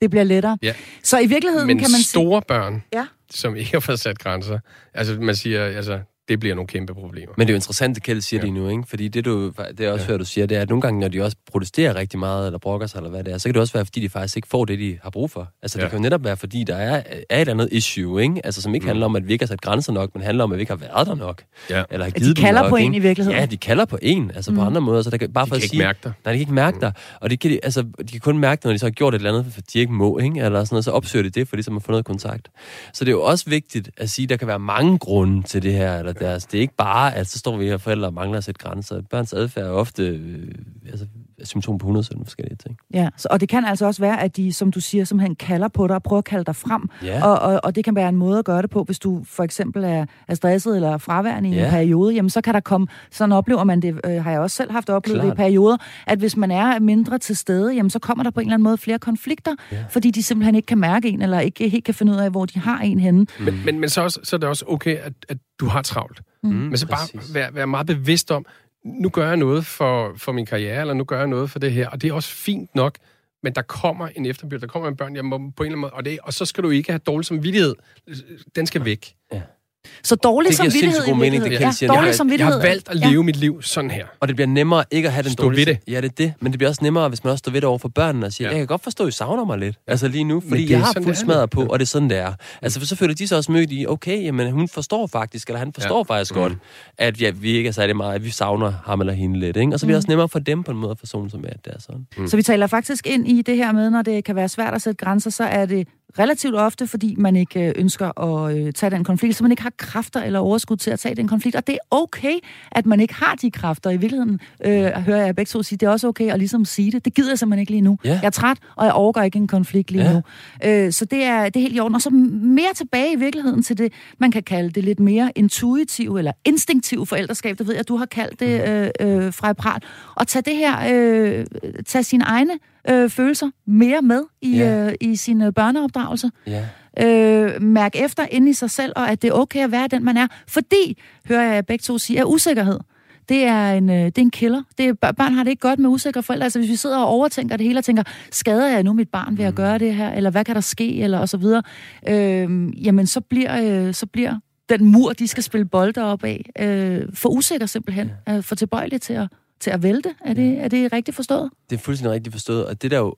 Det bliver lettere. Ja. Så i virkeligheden Men kan man store børn, ja. som ikke har fået sat grænser, altså man siger, altså, det bliver nogle kæmpe problemer. Men det er jo interessant, det Kjeld siger ja. lige nu, ikke? Fordi det, du, det er også, ja. hvad du siger, det er, at nogle gange, når de også protesterer rigtig meget, eller brokker sig, eller hvad det er, så kan det også være, fordi de faktisk ikke får det, de har brug for. Altså, ja. det kan jo netop være, fordi der er, er et andet issue, ikke? Altså, som ikke mm. handler om, at vi ikke har sat grænser nok, men handler om, at vi ikke har været der nok. Ja. Eller har givet de kalder nok, på en i virkeligheden. Ja, de kalder på en, altså mm. på andre måder. Så der kan, bare de for kan at ikke sige, mærke dig. Nej, de kan ikke mærke mm. dig. Og de kan, altså, de kan kun mærke det, når de så har gjort et eller andet, for de ikke må, ikke? Eller sådan noget, så opsøger de det, for ligesom at få noget kontakt. Så det er jo også vigtigt at sige, at der kan være mange grunde til det her, eller deres. Altså, det er ikke bare, at så står vi her forældre og mangler at sætte grænser. Børns adfærd er ofte øh, altså, symptom på 117 forskellige ting. Ja, så, og det kan altså også være, at de, som du siger, simpelthen kalder på dig og prøver at kalde dig frem. Ja. Og, og, og det kan være en måde at gøre det på, hvis du for eksempel er, er stresset eller fraværende i ja. en periode, jamen så kan der komme, sådan oplever man det, øh, har jeg også selv haft oplevet Klart. det i perioder, at hvis man er mindre til stede, jamen så kommer der på en eller anden måde flere konflikter, ja. fordi de simpelthen ikke kan mærke en, eller ikke helt kan finde ud af, hvor de har en henne. Men, men, men så, også, så er det også okay, at, at du har travlt. Mm. Men så bare være, være meget bevidst om, nu gør jeg noget for, for min karriere, eller nu gør jeg noget for det her, og det er også fint nok, men der kommer en efterbyrd, der kommer en børn, jeg må på en eller anden måde, og, det, og så skal du ikke have dårlig samvittighed. Den skal væk. Ja. Så dårlig det samvittighed god mening, det kan ja, dårlig jeg, jeg har valgt at leve ja. mit liv sådan her. Og det bliver nemmere ikke at have den stå dårlige... ved det. Ja, det er det. Men det bliver også nemmere, hvis man også står ved det over for børnene og siger, ja. jeg kan godt forstå, at I savner mig lidt. Altså lige nu, fordi jeg har fuld smadret på, og det er sådan, det er. Altså for så føler de sig også mødt i, okay, jamen hun forstår faktisk, eller han forstår ja. faktisk mm. godt, at ja, vi ikke er særlig meget, at vi savner ham eller hende lidt. Ikke? Og så bliver det også mm. nemmere for dem på en måde at forstå som er, at det er sådan. Mm. Så vi taler faktisk ind i det her med, når det kan være svært at sætte grænser, så er det relativt ofte, fordi man ikke øh, ønsker at øh, tage den konflikt, så man ikke har kræfter eller overskud til at tage den konflikt. Og det er okay, at man ikke har de kræfter. I virkeligheden øh, hører jeg begge to sige, det er også okay at ligesom sige det. Det gider jeg simpelthen ikke lige nu. Yeah. Jeg er træt, og jeg overgår ikke en konflikt lige yeah. nu. Øh, så det er, det er helt i orden. Og så mere tilbage i virkeligheden til det, man kan kalde det lidt mere intuitiv eller instinktiv forældreskab. Det ved jeg, du har kaldt det mm. øh, øh, fra prat. Og tage det her, øh, tage sine egne øh, følelser mere med i, ja. øh, i sin øh, børneopdragelse. Ja. Øh, mærk efter inde i sig selv, og at det er okay at være den, man er. Fordi, hører jeg begge to sige, er usikkerhed. Det er, en, øh, det er en killer. Det er, børn har det ikke godt med usikre forældre. Altså hvis vi sidder og overtænker det hele og tænker, skader jeg nu mit barn ved at mm. gøre det her, eller hvad kan der ske, eller og så videre, øh, jamen så bliver, øh, så bliver den mur, de skal spille bolde op af, øh, for usikker simpelthen, øh, for tilbøjelig til at, til at vælte. Er det, er det rigtigt forstået? Det er fuldstændig rigtigt forstået, og det der jo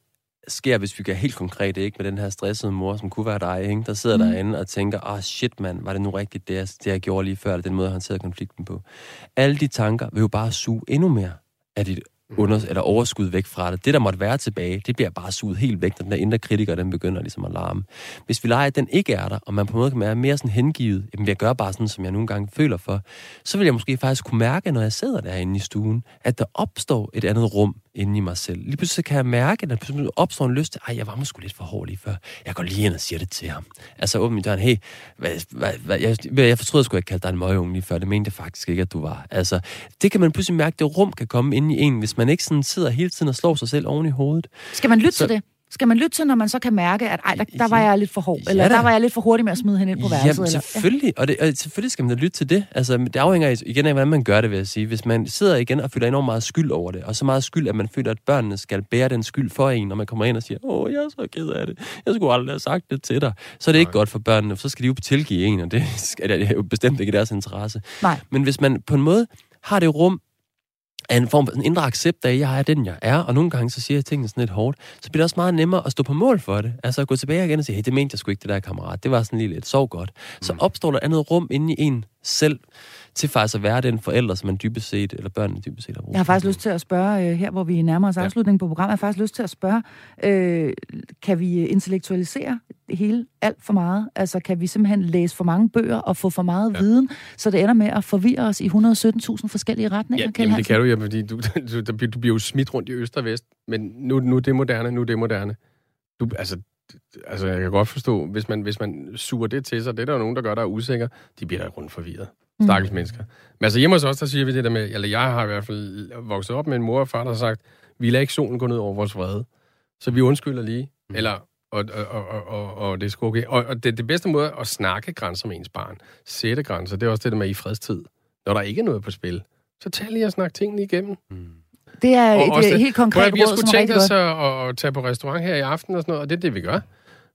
sker, hvis vi gør helt konkret, ikke med den her stressede mor, som kunne være dig, ikke? der sidder mm. derinde og tænker, ah oh, shit mand, var det nu rigtigt, det jeg, det jeg gjorde lige før, eller den måde, jeg håndterede konflikten på. Alle de tanker vil jo bare suge endnu mere af dit Mm. under, eller overskud væk fra det. Det, der måtte være tilbage, det bliver bare suget helt væk, når den der indre kritiker, den begynder ligesom at larme. Hvis vi leger, at den ikke er der, og man på en måde kan være mere sådan hengivet, jamen jeg gør bare sådan, som jeg nogle gange føler for, så vil jeg måske faktisk kunne mærke, når jeg sidder derinde i stuen, at der opstår et andet rum inde i mig selv. Lige pludselig kan jeg mærke, at der opstår en lyst til, ej, jeg var måske lidt for hård lige før. Jeg går lige ind og siger det til ham. Altså åbne døren, hey, hvad, hvad, hvad, jeg, jeg fortrød, at jeg kalde dig en møgeunge lige før. Det mente jeg faktisk ikke, at du var. Altså, det kan man pludselig mærke, det rum kan komme ind i en, hvis man ikke sådan sidder hele tiden og slår sig selv oven i hovedet. Skal man lytte så, til det? Skal man lytte til, når man så kan mærke, at ej, der, der var jeg lidt for hård, ja, eller der var jeg lidt for hurtig med at smide hende ind på værelset? Jamen, eller? selvfølgelig, og, det, og selvfølgelig skal man da lytte til det. Altså, det afhænger igen af, hvordan man gør det, vil jeg sige. Hvis man sidder igen og føler enormt meget skyld over det, og så meget skyld, at man føler, at børnene skal bære den skyld for en, når man kommer ind og siger, åh, jeg er så ked af det, jeg skulle aldrig have sagt det til dig, så er det ikke Nej. godt for børnene, for så skal de jo tilgive en, og det er jo bestemt ikke i deres interesse. Nej. Men hvis man på en måde har det rum, af en form for en indre accept af, at jeg er den, jeg er, og nogle gange så siger jeg tingene sådan lidt hårdt, så bliver det også meget nemmere at stå på mål for det. Altså at gå tilbage igen og sige, hey, det mente jeg sgu ikke, det der kammerat. Det var sådan lige lidt, sov godt. Så mm. opstår der andet rum inde i en selv, til faktisk at være den forælder, som man dybest set, eller børnene dybest set har brug Jeg har faktisk lyst til at spørge, øh, her hvor vi nærmer os afslutningen på programmet, jeg har faktisk lyst til at spørge, øh, kan vi intellektualisere hele alt for meget? Altså kan vi simpelthen læse for mange bøger og få for meget ja. viden, så det ender med at forvirre os i 117.000 forskellige retninger? Ja, jamen, det kan du jo, fordi du, du, du, du bliver jo smidt rundt i øst og vest, men nu, nu er det moderne, nu er det moderne. Du, altså, altså, jeg kan godt forstå, hvis man, hvis man suger det til sig, det er der jo nogen, der gør, der er usikker, de bliver der rundt forvirret. Stakkels mm. mennesker. Men altså hjemme hos os, der siger vi det der med, eller jeg har i hvert fald vokset op med en mor og far, der har sagt, vi lader ikke solen gå ned over vores vrede. Så vi undskylder lige. Mm. Eller, og, og, og, og, og det er sgu okay. Og, og det, det bedste måde at snakke grænser med ens barn, sætte grænser, det er også det der med i fredstid. Når der ikke er noget på spil, så tag lige og snak tingene igennem. Mm. Det er og et, et helt konkret råd, som godt. Vi har os at tage på restaurant her i aften og sådan noget, og det er det, vi gør.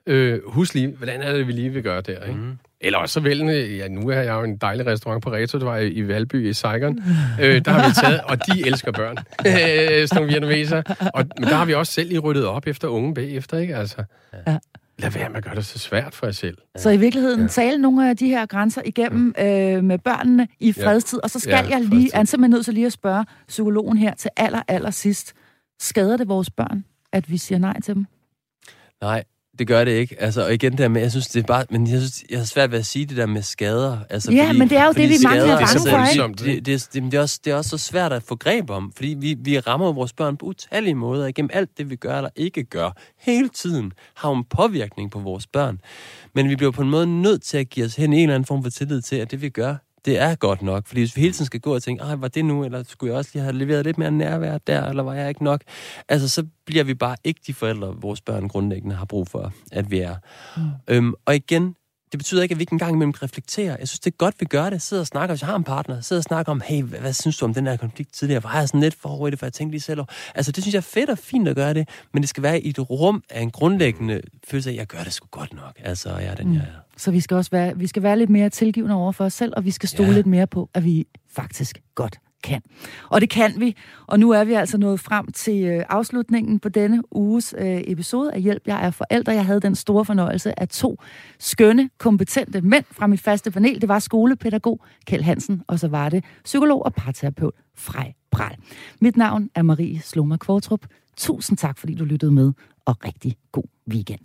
Øh, husk lige, hvordan er det, vi lige vil gøre der, ikke? Mm. Eller også så vælgende, ja, nu er jeg jo en dejlig restaurant på Reto, det var i, Valby i Saigon. øh, der har vi taget, og de elsker børn, øh, sådan nogle vietnameser. Og, men der har vi også selv lige ryddet op efter unge bagefter, ikke? Altså, ja. Lad være med at gøre det så svært for jer selv. Så i virkeligheden ja. tale nogle af de her grænser igennem ja. øh, med børnene i fredstid, ja. og så skal ja, jeg lige, fredstid. er simpelthen nødt til lige at spørge psykologen her til aller, aller sidst. Skader det vores børn, at vi siger nej til dem? Nej, det gør det ikke. Altså, og igen der med, jeg synes, det er bare, men jeg synes, jeg har svært ved at sige det der med skader. Altså, ja, fordi, men det er jo det, vi mange er bange for, ikke? Det, det, det, det, er også, det er også så svært at få greb om, fordi vi, vi rammer vores børn på utallige måder, igennem alt det, vi gør eller ikke gør. Hele tiden har en påvirkning på vores børn. Men vi bliver på en måde nødt til at give os hen en eller anden form for tillid til, at det vi gør, det er godt nok. Fordi hvis vi hele tiden skal gå og tænke, var det nu, eller skulle jeg også lige have leveret lidt mere nærvær der, eller var jeg ikke nok? Altså, så bliver vi bare ikke de forældre, vores børn grundlæggende har brug for, at vi er. Mm. Øhm, og igen, det betyder ikke, at vi ikke engang imellem reflekterer. Jeg synes, det er godt, vi gør det. Sidder og snakker, hvis jeg har en partner, sidder og snakker om, hey, hvad, hvad synes du om den her konflikt tidligere? Var jeg sådan lidt for i det, for jeg tænkte lige selv? Altså, det synes jeg er fedt og fint at gøre det, men det skal være i et rum af en grundlæggende følelse af, at jeg gør det sgu godt nok. Altså, jeg er den, mm. jeg er. Så vi skal også være, vi skal være lidt mere tilgivende over for os selv, og vi skal stole ja. lidt mere på, at vi faktisk godt kan. Og det kan vi. Og nu er vi altså nået frem til øh, afslutningen på denne uges øh, episode af Hjælp, jeg er forældre. Jeg havde den store fornøjelse af to skønne, kompetente mænd fra mit faste panel. Det var skolepædagog Kjeld Hansen, og så var det psykolog og parterapeut Frej Bral. Mit navn er Marie Sloma Kvartrup. Tusind tak, fordi du lyttede med, og rigtig god weekend.